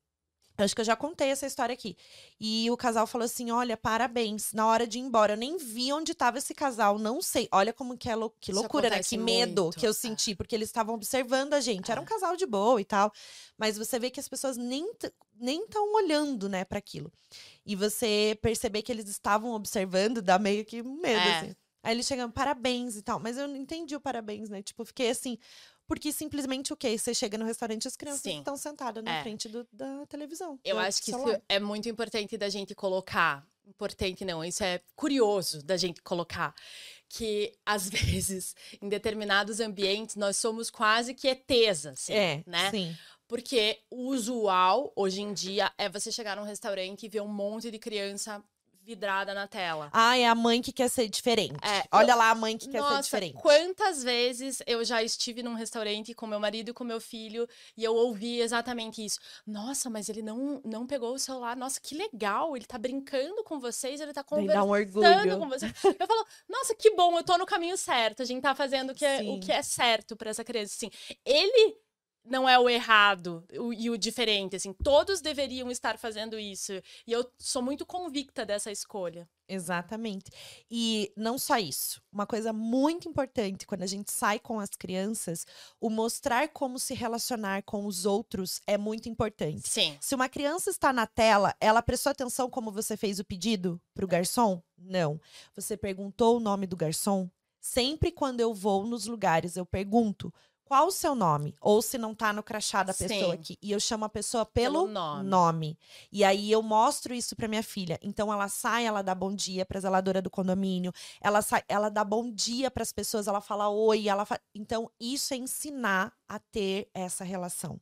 Acho que eu já contei essa história aqui. E o casal falou assim: olha, parabéns. Na hora de ir embora, eu nem vi onde estava esse casal, não sei. Olha como que é lou- que Isso loucura, né? Que medo muito, que eu é. senti, porque eles estavam observando a gente. Era um É. casal de boa e tal. Mas você vê que as pessoas nem nem estão olhando, né, para aquilo. E você perceber que eles estavam observando, dá meio que medo, É. assim. Aí eles chegam, parabéns e tal. Mas eu não entendi o parabéns, né? Tipo, fiquei assim. Porque simplesmente o quê? Você chega no restaurante as crianças Sim. estão sentadas na É. frente do- da televisão. Eu do acho que isso é muito importante da gente colocar. Importante não, isso é curioso da gente colocar. Que às <laughs> vezes, em determinados ambientes, nós somos quase que ETs, assim, É, né? sim. Porque o usual, hoje em dia, é você chegar num restaurante e ver um monte de criança vidrada na tela. Ah, é a mãe que quer ser diferente. É, Olha lá a mãe que quer ser Nossa, diferente. quantas vezes eu já estive num restaurante com meu marido e com meu filho e eu ouvi exatamente isso. Nossa, mas ele não, não pegou o celular. Nossa, que legal, ele tá brincando com vocês, ele tá conversando um orgulho. com vocês. Eu falo, nossa, que bom, eu tô no caminho certo. A gente tá fazendo o que é, o que é certo pra essa criança. Assim, ele não é o errado o- e o diferente, assim, todos deveriam estar fazendo isso. E eu sou muito convicta dessa escolha. Exatamente. E não só isso. Uma coisa muito importante quando a gente sai com as crianças, o mostrar como se relacionar com os outros é muito importante. Sim. Se uma criança está na tela, ela prestou atenção como você fez o pedido para o garçom? Não. Você perguntou o nome do garçom? Sempre quando eu vou nos lugares, eu pergunto qual o seu nome? Ou se não tá no crachá da pessoa Sim. aqui. E eu chamo a pessoa pelo, Pelo nome. nome. E aí eu mostro isso pra minha filha. Então ela sai, ela dá bom dia pra zeladora do condomínio. Ela sai, ela dá bom dia pras pessoas, ela fala oi, ela fa... Então isso é ensinar a ter essa relação.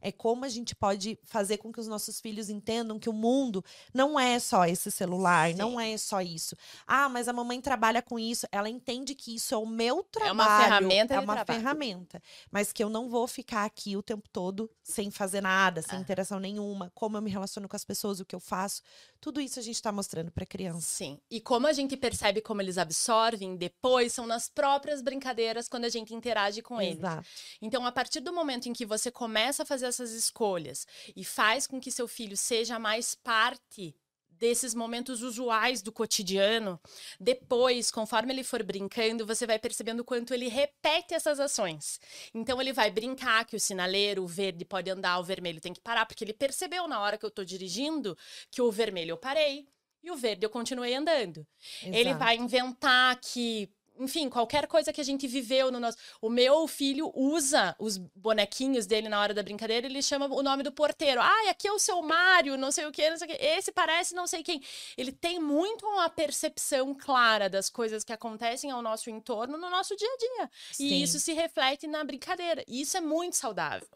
É como a gente pode fazer com que os nossos filhos entendam que o mundo não é só esse celular, Sim. não é só isso. Ah, mas a mamãe trabalha com isso. Ela entende que isso é o meu trabalho. É uma ferramenta. É uma ferramenta. Mas que eu não vou ficar aqui o tempo todo sem fazer nada, sem ah. interação nenhuma. Como eu me relaciono com as pessoas, o que eu faço. Tudo isso a gente está mostrando para criança. Sim. E como a gente percebe como eles absorvem depois, são nas próprias brincadeiras quando a gente interage com Exato. eles. Então, a partir do momento em que você começa a fazer essas escolhas e faz com que seu filho seja mais parte desses momentos usuais do cotidiano, depois, conforme ele for brincando, você vai percebendo o quanto ele repete essas ações. Então ele vai brincar que o sinaleiro, o verde pode andar, o vermelho tem que parar, porque ele percebeu na hora que eu estou dirigindo que o vermelho eu parei e o verde eu continuei andando. Exato. Ele vai inventar que enfim, qualquer coisa que a gente viveu no nosso. O meu filho usa os bonequinhos dele na hora da brincadeira, ele chama o nome do porteiro. Ah, aqui é o seu Mário, não sei o que, não sei o que. Esse parece não sei quem. Ele tem muito uma percepção clara das coisas que acontecem ao nosso entorno no nosso dia a dia. Sim. E isso se reflete na brincadeira. E isso é muito saudável.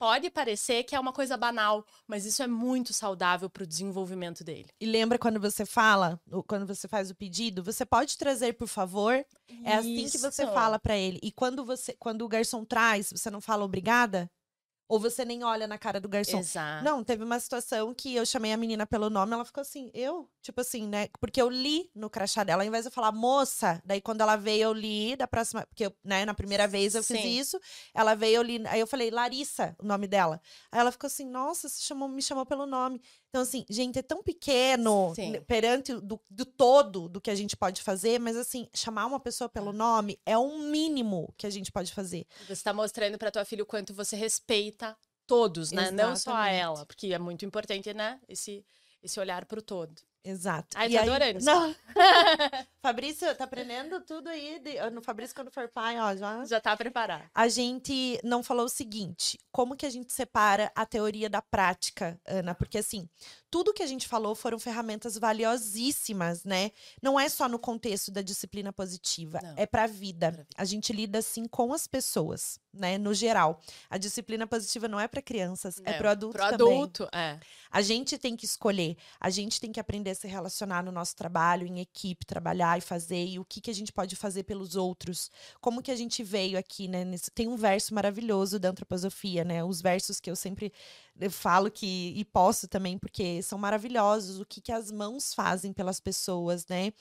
Pode parecer que é uma coisa banal, mas isso é muito saudável para o desenvolvimento dele. E lembra quando você fala, quando você faz o pedido, você pode trazer, por favor? É assim que você fala para ele. E quando você, quando o garçom traz, você não fala obrigada? Ou você nem olha na cara do garçom. Exato. Não, teve uma situação que eu chamei a menina pelo nome, ela ficou assim, eu? Tipo assim, né? Porque eu li no crachá dela, ao invés de eu falar moça, daí quando ela veio, eu li da próxima. Porque, eu, né, na primeira vez eu Sim. fiz isso, ela veio, eu li. Aí eu falei, Larissa, o nome dela. Aí ela ficou assim, nossa, você chamou, me chamou pelo nome. Então, assim, gente, é tão pequeno Sim. perante do, do todo do que a gente pode fazer, mas assim, chamar uma pessoa pelo nome é o mínimo que a gente pode fazer. Você está mostrando para tua filha o quanto você respeita todos, né? Exatamente. Não só a ela, porque é muito importante, né? Esse, esse olhar para o todo. Exato. Ai, tô aí, adorando. Não. <laughs> Fabrício, tá aprendendo tudo aí. De, no Fabrício, quando for pai, ó, já. Já tá preparado. A gente não falou o seguinte: como que a gente separa a teoria da prática, Ana? Porque assim, tudo que a gente falou foram ferramentas valiosíssimas, né? Não é só no contexto da disciplina positiva, não. é pra vida. vida. A gente lida assim com as pessoas, né? No geral. A disciplina positiva não é para crianças, é, é pro adulto pro também. adulto, é. A gente tem que escolher, a gente tem que aprender a se relacionar no nosso trabalho, em equipe, trabalhar e fazer, e o que, que a gente pode fazer pelos outros. Como que a gente veio aqui, né? Tem um verso maravilhoso da antroposofia, né? Os versos que eu sempre eu falo que e posso também porque são maravilhosos o que, que as mãos fazem pelas pessoas, né?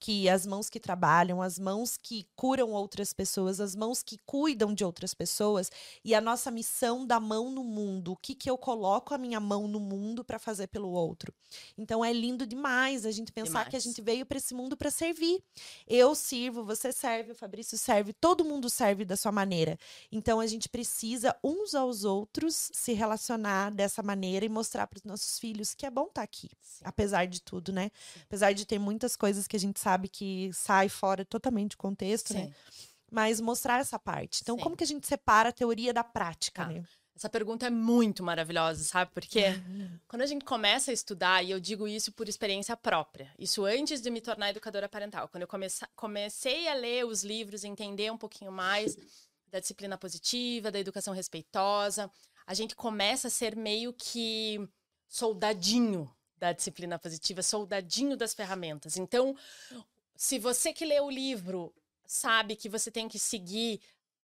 Que as mãos que trabalham, as mãos que curam outras pessoas, as mãos que cuidam de outras pessoas e a nossa missão da mão no mundo, o que que eu coloco a minha mão no mundo para fazer pelo outro. Então é lindo demais a gente pensar demais. que a gente veio para esse mundo para servir. Eu sirvo, você serve, o Fabrício serve, todo mundo serve da sua maneira. Então a gente precisa uns aos outros se relacionar dessa maneira e mostrar para os nossos filhos que é bom estar tá aqui, Sim. apesar de tudo, né? Sim. Apesar de ter muitas coisas que a gente sabe que sai fora totalmente do contexto, né? Sim. né? Mas mostrar essa parte. Então, como que a gente separa a teoria da prática, tá. né? Essa pergunta é muito maravilhosa, sabe? Porque quando a gente começa a estudar, e eu digo isso por experiência própria, isso antes de me tornar educadora parental, quando eu comece, comecei a ler os livros, entender um pouquinho mais da disciplina positiva, da educação respeitosa, a gente começa a ser meio que soldadinho da disciplina positiva, soldadinho das ferramentas. Então, se você que lê o livro sabe que você tem que seguir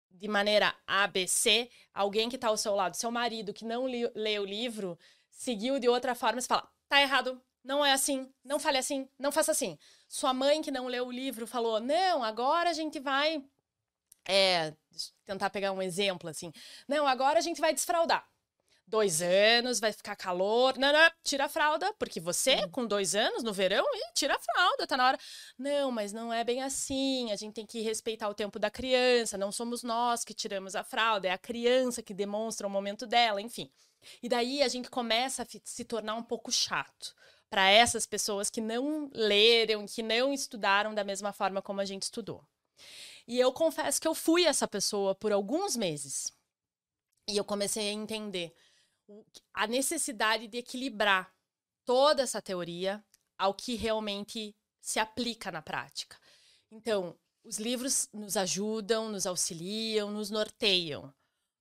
de maneira ABC, alguém que está ao seu lado, seu marido que não li, lê o livro, seguiu de outra forma, você fala, tá errado, não é assim, não fale assim, não faça assim. Sua mãe que não leu o livro falou, não, agora a gente vai é, tentar pegar um exemplo assim. Não, agora a gente vai desfraudar. Dois anos, vai ficar calor. Não, não, tira a fralda, porque você, com dois anos, no verão, tira a fralda, tá na hora. Não, mas não é bem assim. A gente tem que respeitar o tempo da criança. Não somos nós que tiramos a fralda, é a criança que demonstra o momento dela, enfim. E daí a gente começa a se tornar um pouco chato para essas pessoas que não leram, que não estudaram da mesma forma como a gente estudou. E eu confesso que eu fui essa pessoa por alguns meses. E eu comecei a entender a necessidade de equilibrar toda essa teoria ao que realmente se aplica na prática. Então, os livros nos ajudam, nos auxiliam, nos norteiam,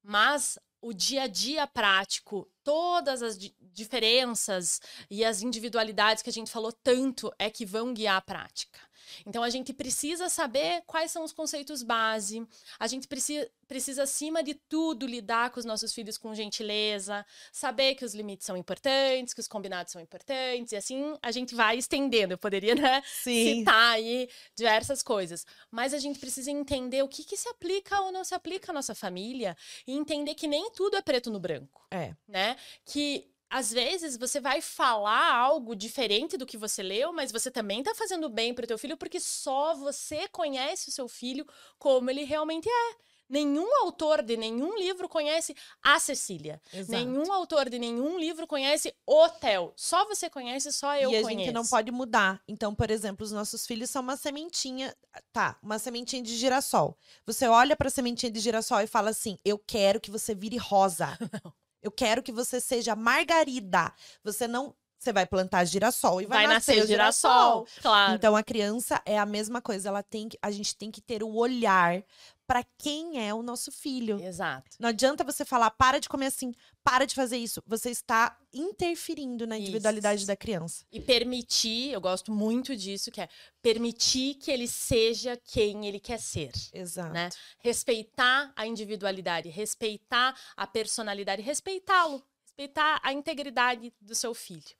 mas o dia a dia prático, todas as di diferenças e as individualidades que a gente falou tanto é que vão guiar a prática. Então a gente precisa saber quais são os conceitos base, a gente precisa, precisa, acima de tudo, lidar com os nossos filhos com gentileza, saber que os limites são importantes, que os combinados são importantes, e assim a gente vai estendendo. Eu poderia, né, Sim. citar aí diversas coisas. Mas a gente precisa entender o que, que se aplica ou não se aplica à nossa família e entender que nem tudo é preto no branco. É. Né? Que às vezes você vai falar algo diferente do que você leu, mas você também tá fazendo bem pro teu filho porque só você conhece o seu filho como ele realmente é. Nenhum autor de nenhum livro conhece a Cecília. Exato. Nenhum autor de nenhum livro conhece o Theo. Só você conhece, só eu e a conheço. gente não pode mudar. Então, por exemplo, os nossos filhos são uma sementinha, tá, uma sementinha de girassol. Você olha para a sementinha de girassol e fala assim: "Eu quero que você vire rosa". <laughs> Eu quero que você seja margarida. Você não você vai plantar girassol e vai, vai nascer, o girassol. Claro. Então a criança é a mesma coisa, ela tem que, a gente tem que ter o olhar para quem é o nosso filho. Exato. Não adianta você falar, para de comer assim, para de fazer isso. Você está interferindo na individualidade Isso. da criança. E permitir, eu gosto muito disso, que é permitir que ele seja quem ele quer ser. Exato. Né? Respeitar a individualidade, respeitar a personalidade, respeitá-lo, respeitar a integridade do seu filho.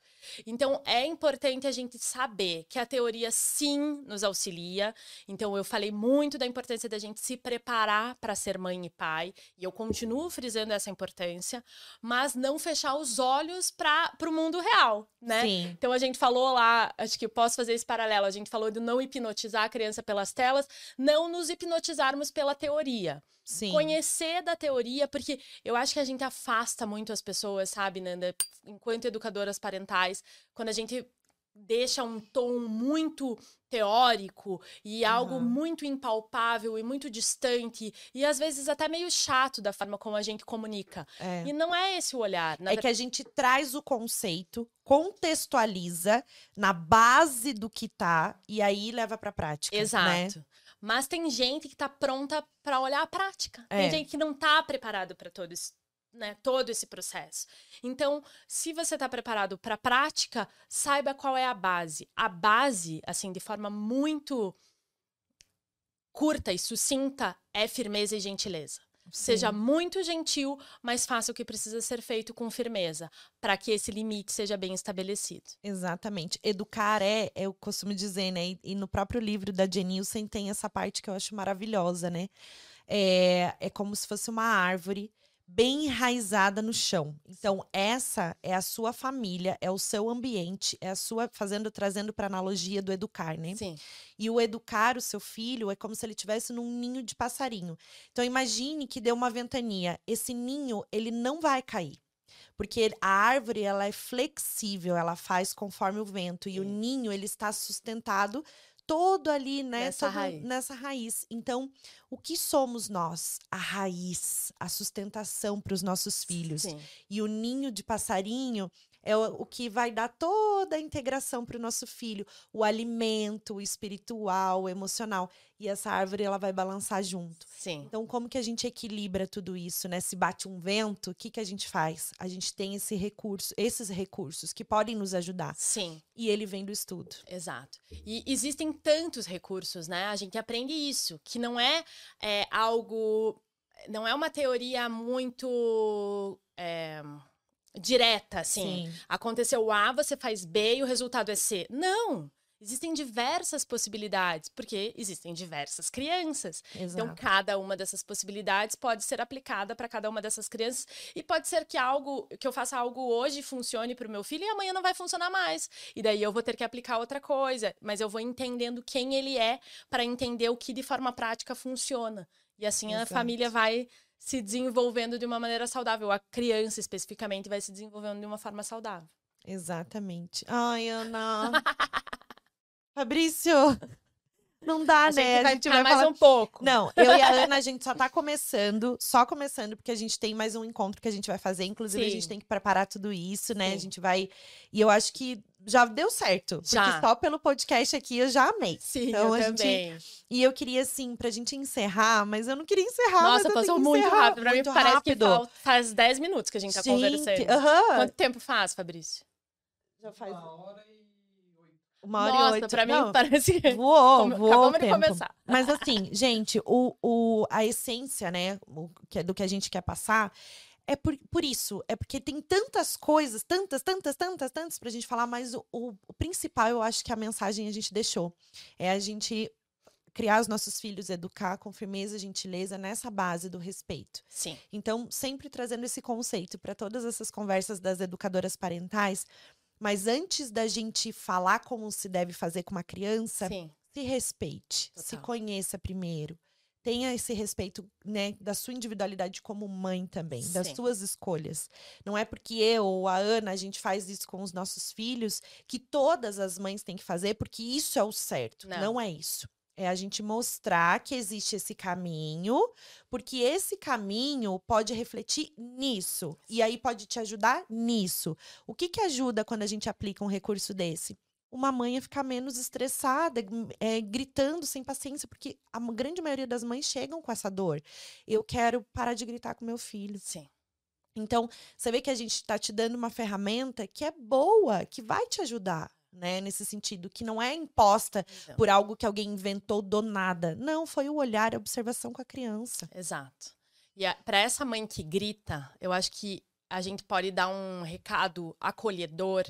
Então, é importante a gente saber que a teoria sim nos auxilia. Então, eu falei muito da importância da gente se preparar para ser mãe e pai, e eu continuo frisando essa importância, mas não fechar os olhos para o mundo real, né? Sim. Então a gente falou lá, acho que eu posso fazer esse paralelo. A gente falou de não hipnotizar a criança pelas telas, não nos hipnotizarmos pela teoria. Sim. Conhecer da teoria, porque eu acho que a gente afasta muito as pessoas, sabe, Nanda? Enquanto educadoras parentais, quando a gente deixa um tom muito teórico e algo Aham. muito impalpável e muito distante e às vezes até meio chato da forma como a gente comunica. É. E não é esse o olhar. Na É que a gente traz o conceito, contextualiza na base do que tá e aí leva pra prática. Né? Mas tem gente que tá pronta para olhar a prática. É. Tem gente que não tá preparado para todo esse, né, todo esse processo. Então, se você tá preparado para a prática, saiba qual é a base. A base, assim, de forma muito curta e sucinta, é firmeza e gentileza. Seja muito gentil, mas faça o que precisa ser feito com firmeza, para que esse limite seja bem estabelecido. Exatamente. Educar é, eu costumo dizer, né? E, e no próprio livro da Jenilson tem essa parte que eu acho maravilhosa, né? É, é como se fosse uma árvore bem enraizada no chão. Então, essa é a sua família, é o seu ambiente, é a sua, fazendo, trazendo para analogia do educar, né? Sim. E o educar o seu filho é como se ele estivesse num ninho de passarinho. Então imagine que deu uma ventania. Esse ninho, ele não vai cair. Porque a árvore, ela é flexível, ela faz conforme o vento. E o ninho, ele está sustentado todo ali, né? Nessa raiz. Nessa raiz. Então, o que somos nós? A raiz, a sustentação para os nossos filhos. Sim. E o ninho de passarinho é o, o que vai dar toda a integração para o nosso filho, o alimento, o espiritual, o emocional. E essa árvore ela vai balançar junto. Sim. Então, como que a gente equilibra tudo isso, né? Se bate um vento, o que que a gente faz? A gente tem esse recurso, esses recursos que podem nos ajudar. Sim. E ele vem do estudo. Exato. E existem tantos recursos, né? A gente aprende isso, que não é, é, algo. Não é uma teoria muito é, direta, assim. Aconteceu A, você faz B e o resultado é C. Não! Existem diversas possibilidades, porque existem diversas crianças. Exato. Então, cada uma dessas possibilidades pode ser aplicada para cada uma dessas crianças. E pode ser que algo que eu faça algo hoje funcione para o meu filho e amanhã não vai funcionar mais. E daí eu vou ter que aplicar outra coisa. Mas eu vou entendendo quem ele é para entender o que de forma prática funciona. E assim a Exato. família vai se desenvolvendo de uma maneira saudável. A criança, especificamente, vai se desenvolvendo de uma forma saudável. Exatamente. Ai, Ana. <laughs> Fabrício. Não dá, a né? a gente vai mais falar um pouco. Não, eu e a <laughs> Ana, a gente só tá começando, só começando, porque a gente tem mais um encontro que a gente vai fazer. Inclusive, a gente Sim. tem que preparar tudo isso, né? A Sim. gente vai. E eu acho que já deu certo. Já. Porque só pelo podcast aqui eu já amei. Sim, Então, eu a gente- também. E eu queria, assim, pra gente encerrar, mas eu não queria encerrar. mas Nossa, passou muito encerrar. rápido. Pra mim Muito parece rápido. que fal- faz 10 minutos que a gente tá conversando. aham. Quanto tempo faz, Fabrício? Já faz Uma hora e oito. uma hora Nossa, e oito. pra mim Não, parece que voou, <laughs> voou o acabamos de tempo. começar. Mas assim, <laughs> gente, o, o, a essência, né, o que é do que a gente quer passar, é por, por isso. É porque tem tantas coisas, tantas, tantas, tantas, tantas pra gente falar, mas o, o, o principal, eu acho que a mensagem a gente deixou. É a gente criar os nossos filhos, educar com firmeza e gentileza nessa base do respeito. Sim, Então, sempre trazendo esse conceito para todas essas conversas das educadoras parentais. Mas antes da gente falar como se deve fazer com uma criança, sim. se respeite, se Total. conheça primeiro. Tenha esse respeito, né, da sua individualidade como mãe também, das Sim. suas escolhas. Não é porque eu ou a Ana a gente faz isso com os nossos filhos que todas as mães têm que fazer, porque isso é o certo. Não. Não é isso. É a gente mostrar que existe esse caminho, porque esse caminho pode refletir nisso. E aí pode te ajudar nisso. O que, que ajuda quando a gente aplica um recurso desse? Uma mãe a ficar menos estressada, é, gritando sem paciência, porque a grande maioria das mães chegam com essa dor. Eu quero parar de gritar com meu filho. Sim. Então, você vê que a gente está te dando uma ferramenta que é boa, que vai te ajudar, né? Nesse sentido, que não é imposta Então, por algo que alguém inventou do nada. Não, foi o olhar, a observação com a criança. Exato. E para essa mãe que grita, eu acho que a gente pode dar um recado acolhedor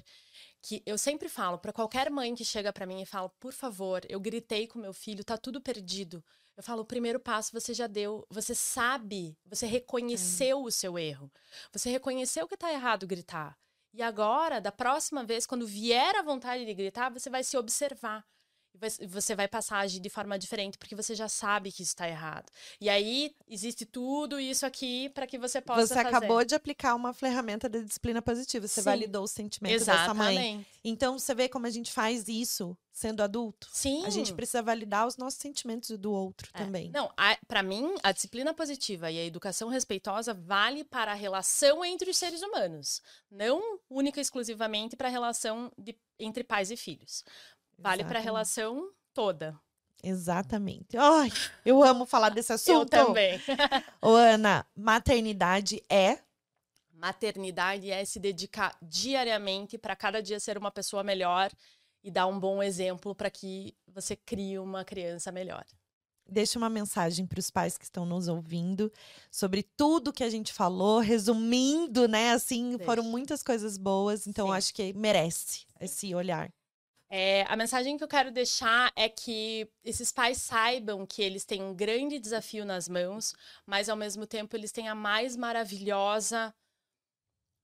que eu sempre falo para qualquer mãe que chega para mim e fala: "Por favor, eu gritei com meu filho, tá tudo perdido". Eu falo: "O primeiro passo você já deu, você sabe, você reconheceu o seu erro. Você reconheceu que tá errado gritar. E agora, da próxima vez quando vier a vontade de gritar, você vai se observar. E Você vai passar a agir de forma diferente, porque você já sabe que isso está errado. E aí, existe tudo isso aqui para que você possa Você fazer. acabou de aplicar uma ferramenta de disciplina positiva. Você Sim. validou os sentimentos dessa mãe. Exatamente. Então, você vê como a gente faz isso sendo adulto? Sim. A gente precisa validar os nossos sentimentos do outro É. também. Não, para mim, a disciplina positiva e a educação respeitosa vale para a relação entre os seres humanos, não única e exclusivamente para a relação de- entre pais e filhos. Vale para a relação toda. Exatamente. Ai, eu amo falar desse <laughs> Eu assunto. também. Ô, Ana, maternidade é Maternidade é se dedicar diariamente para cada dia ser uma pessoa melhor e dar um bom exemplo para que você crie uma criança melhor. Deixa uma mensagem para os pais que estão nos ouvindo sobre tudo que a gente falou, resumindo, né? Assim, foram Deixa. muitas coisas boas, então Sim. acho que merece esse olhar. É, a mensagem que eu quero deixar é que esses pais saibam que eles têm um grande desafio nas mãos, mas ao mesmo tempo eles têm a mais maravilhosa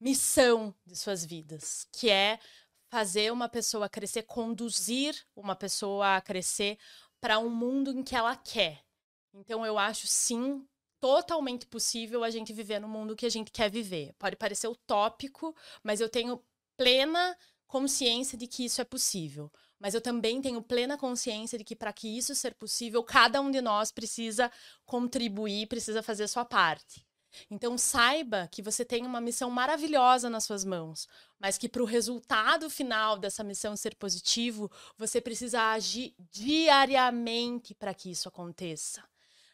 missão de suas vidas, que é fazer uma pessoa crescer, conduzir uma pessoa a crescer para um mundo em que ela quer. Então eu acho sim totalmente possível a gente viver no mundo que a gente quer viver. Pode parecer utópico, mas eu tenho plena consciência de que isso é possível. Mas eu também tenho plena consciência de que para que isso ser possível, cada um de nós precisa contribuir, precisa fazer a sua parte. Então saiba que você tem uma missão maravilhosa nas suas mãos, mas que para o resultado final dessa missão ser positivo, você precisa agir diariamente para que isso aconteça.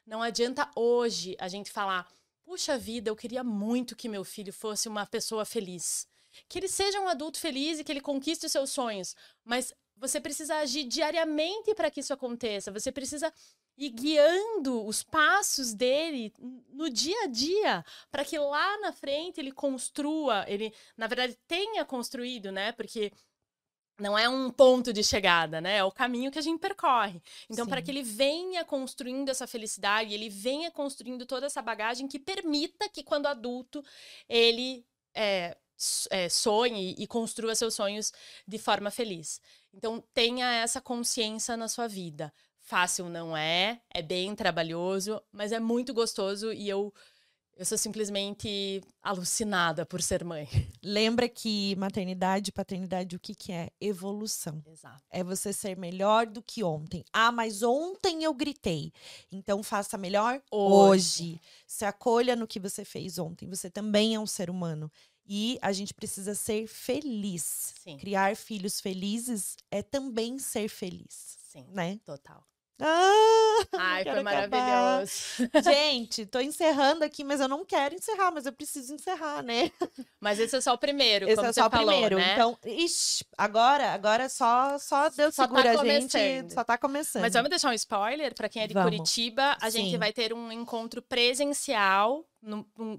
Não adianta hoje a gente falar: puxa vida, eu queria muito que meu filho fosse uma pessoa feliz. Que ele seja um adulto feliz e que ele conquiste os seus sonhos. Mas você precisa agir diariamente para que isso aconteça. Você precisa ir guiando os passos dele no dia a dia, para que lá na frente ele construa, ele, na verdade, tenha construído, né? Porque não é um ponto de chegada, né? É o caminho que a gente percorre. Então, para que ele venha construindo essa felicidade, ele venha construindo toda essa bagagem que permita que, quando adulto, ele é, é, sonhe e construa seus sonhos de forma feliz. Então, tenha essa consciência na sua vida. Fácil não é, é bem trabalhoso, mas é muito gostoso e eu, eu sou simplesmente alucinada por ser mãe. <laughs> Lembra que maternidade paternidade, o que, que é? Evolução. Exato. É você ser melhor do que ontem. Ah, mas ontem eu gritei. Então faça melhor hoje. Hoje. Se acolha no que você fez ontem. Você também é um ser humano. E a gente precisa ser feliz. Sim. Criar filhos felizes é também ser feliz, Sim, né? total. Ah, <laughs> Ai, foi acabar. maravilhoso. <laughs> Gente, tô encerrando aqui, mas eu não quero encerrar, mas eu preciso encerrar, né? Mas esse é só o primeiro, Esse como é só o falou, primeiro. né? Então, ixi, agora, agora só, só Deus Só tá segura a gente. Só tá começando. Mas vamos deixar um spoiler para quem é de Vamos. Curitiba. A Sim. gente vai ter um encontro presencial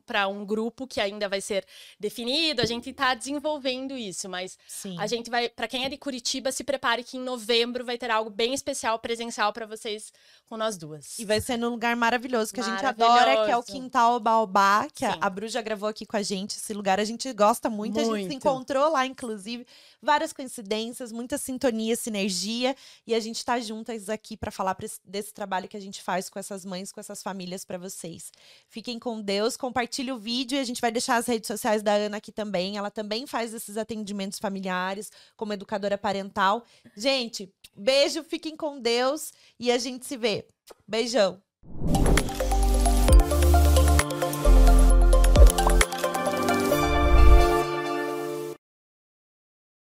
para um grupo que ainda vai ser definido. A gente está desenvolvendo isso, mas Sim. a gente vai. Para quem é de Curitiba, se prepare que em novembro vai ter algo bem especial presencial para vocês com nós duas. E vai ser num lugar maravilhoso que a gente adora, que é o Maravilhoso. Quintal Baobá, que a, a Bru já gravou aqui com a gente. Esse lugar a gente gosta muito, a gente se Muito. encontrou lá, inclusive. Várias coincidências, muita sintonia, sinergia. E a gente tá juntas aqui para falar desse trabalho que a gente faz com essas mães, com essas famílias para vocês. Fiquem com Deus, compartilhe o vídeo e a gente vai deixar as redes sociais da Ana aqui também. Ela também faz esses atendimentos familiares como educadora parental. Gente, beijo, fiquem com Deus e a gente se vê. Beijão.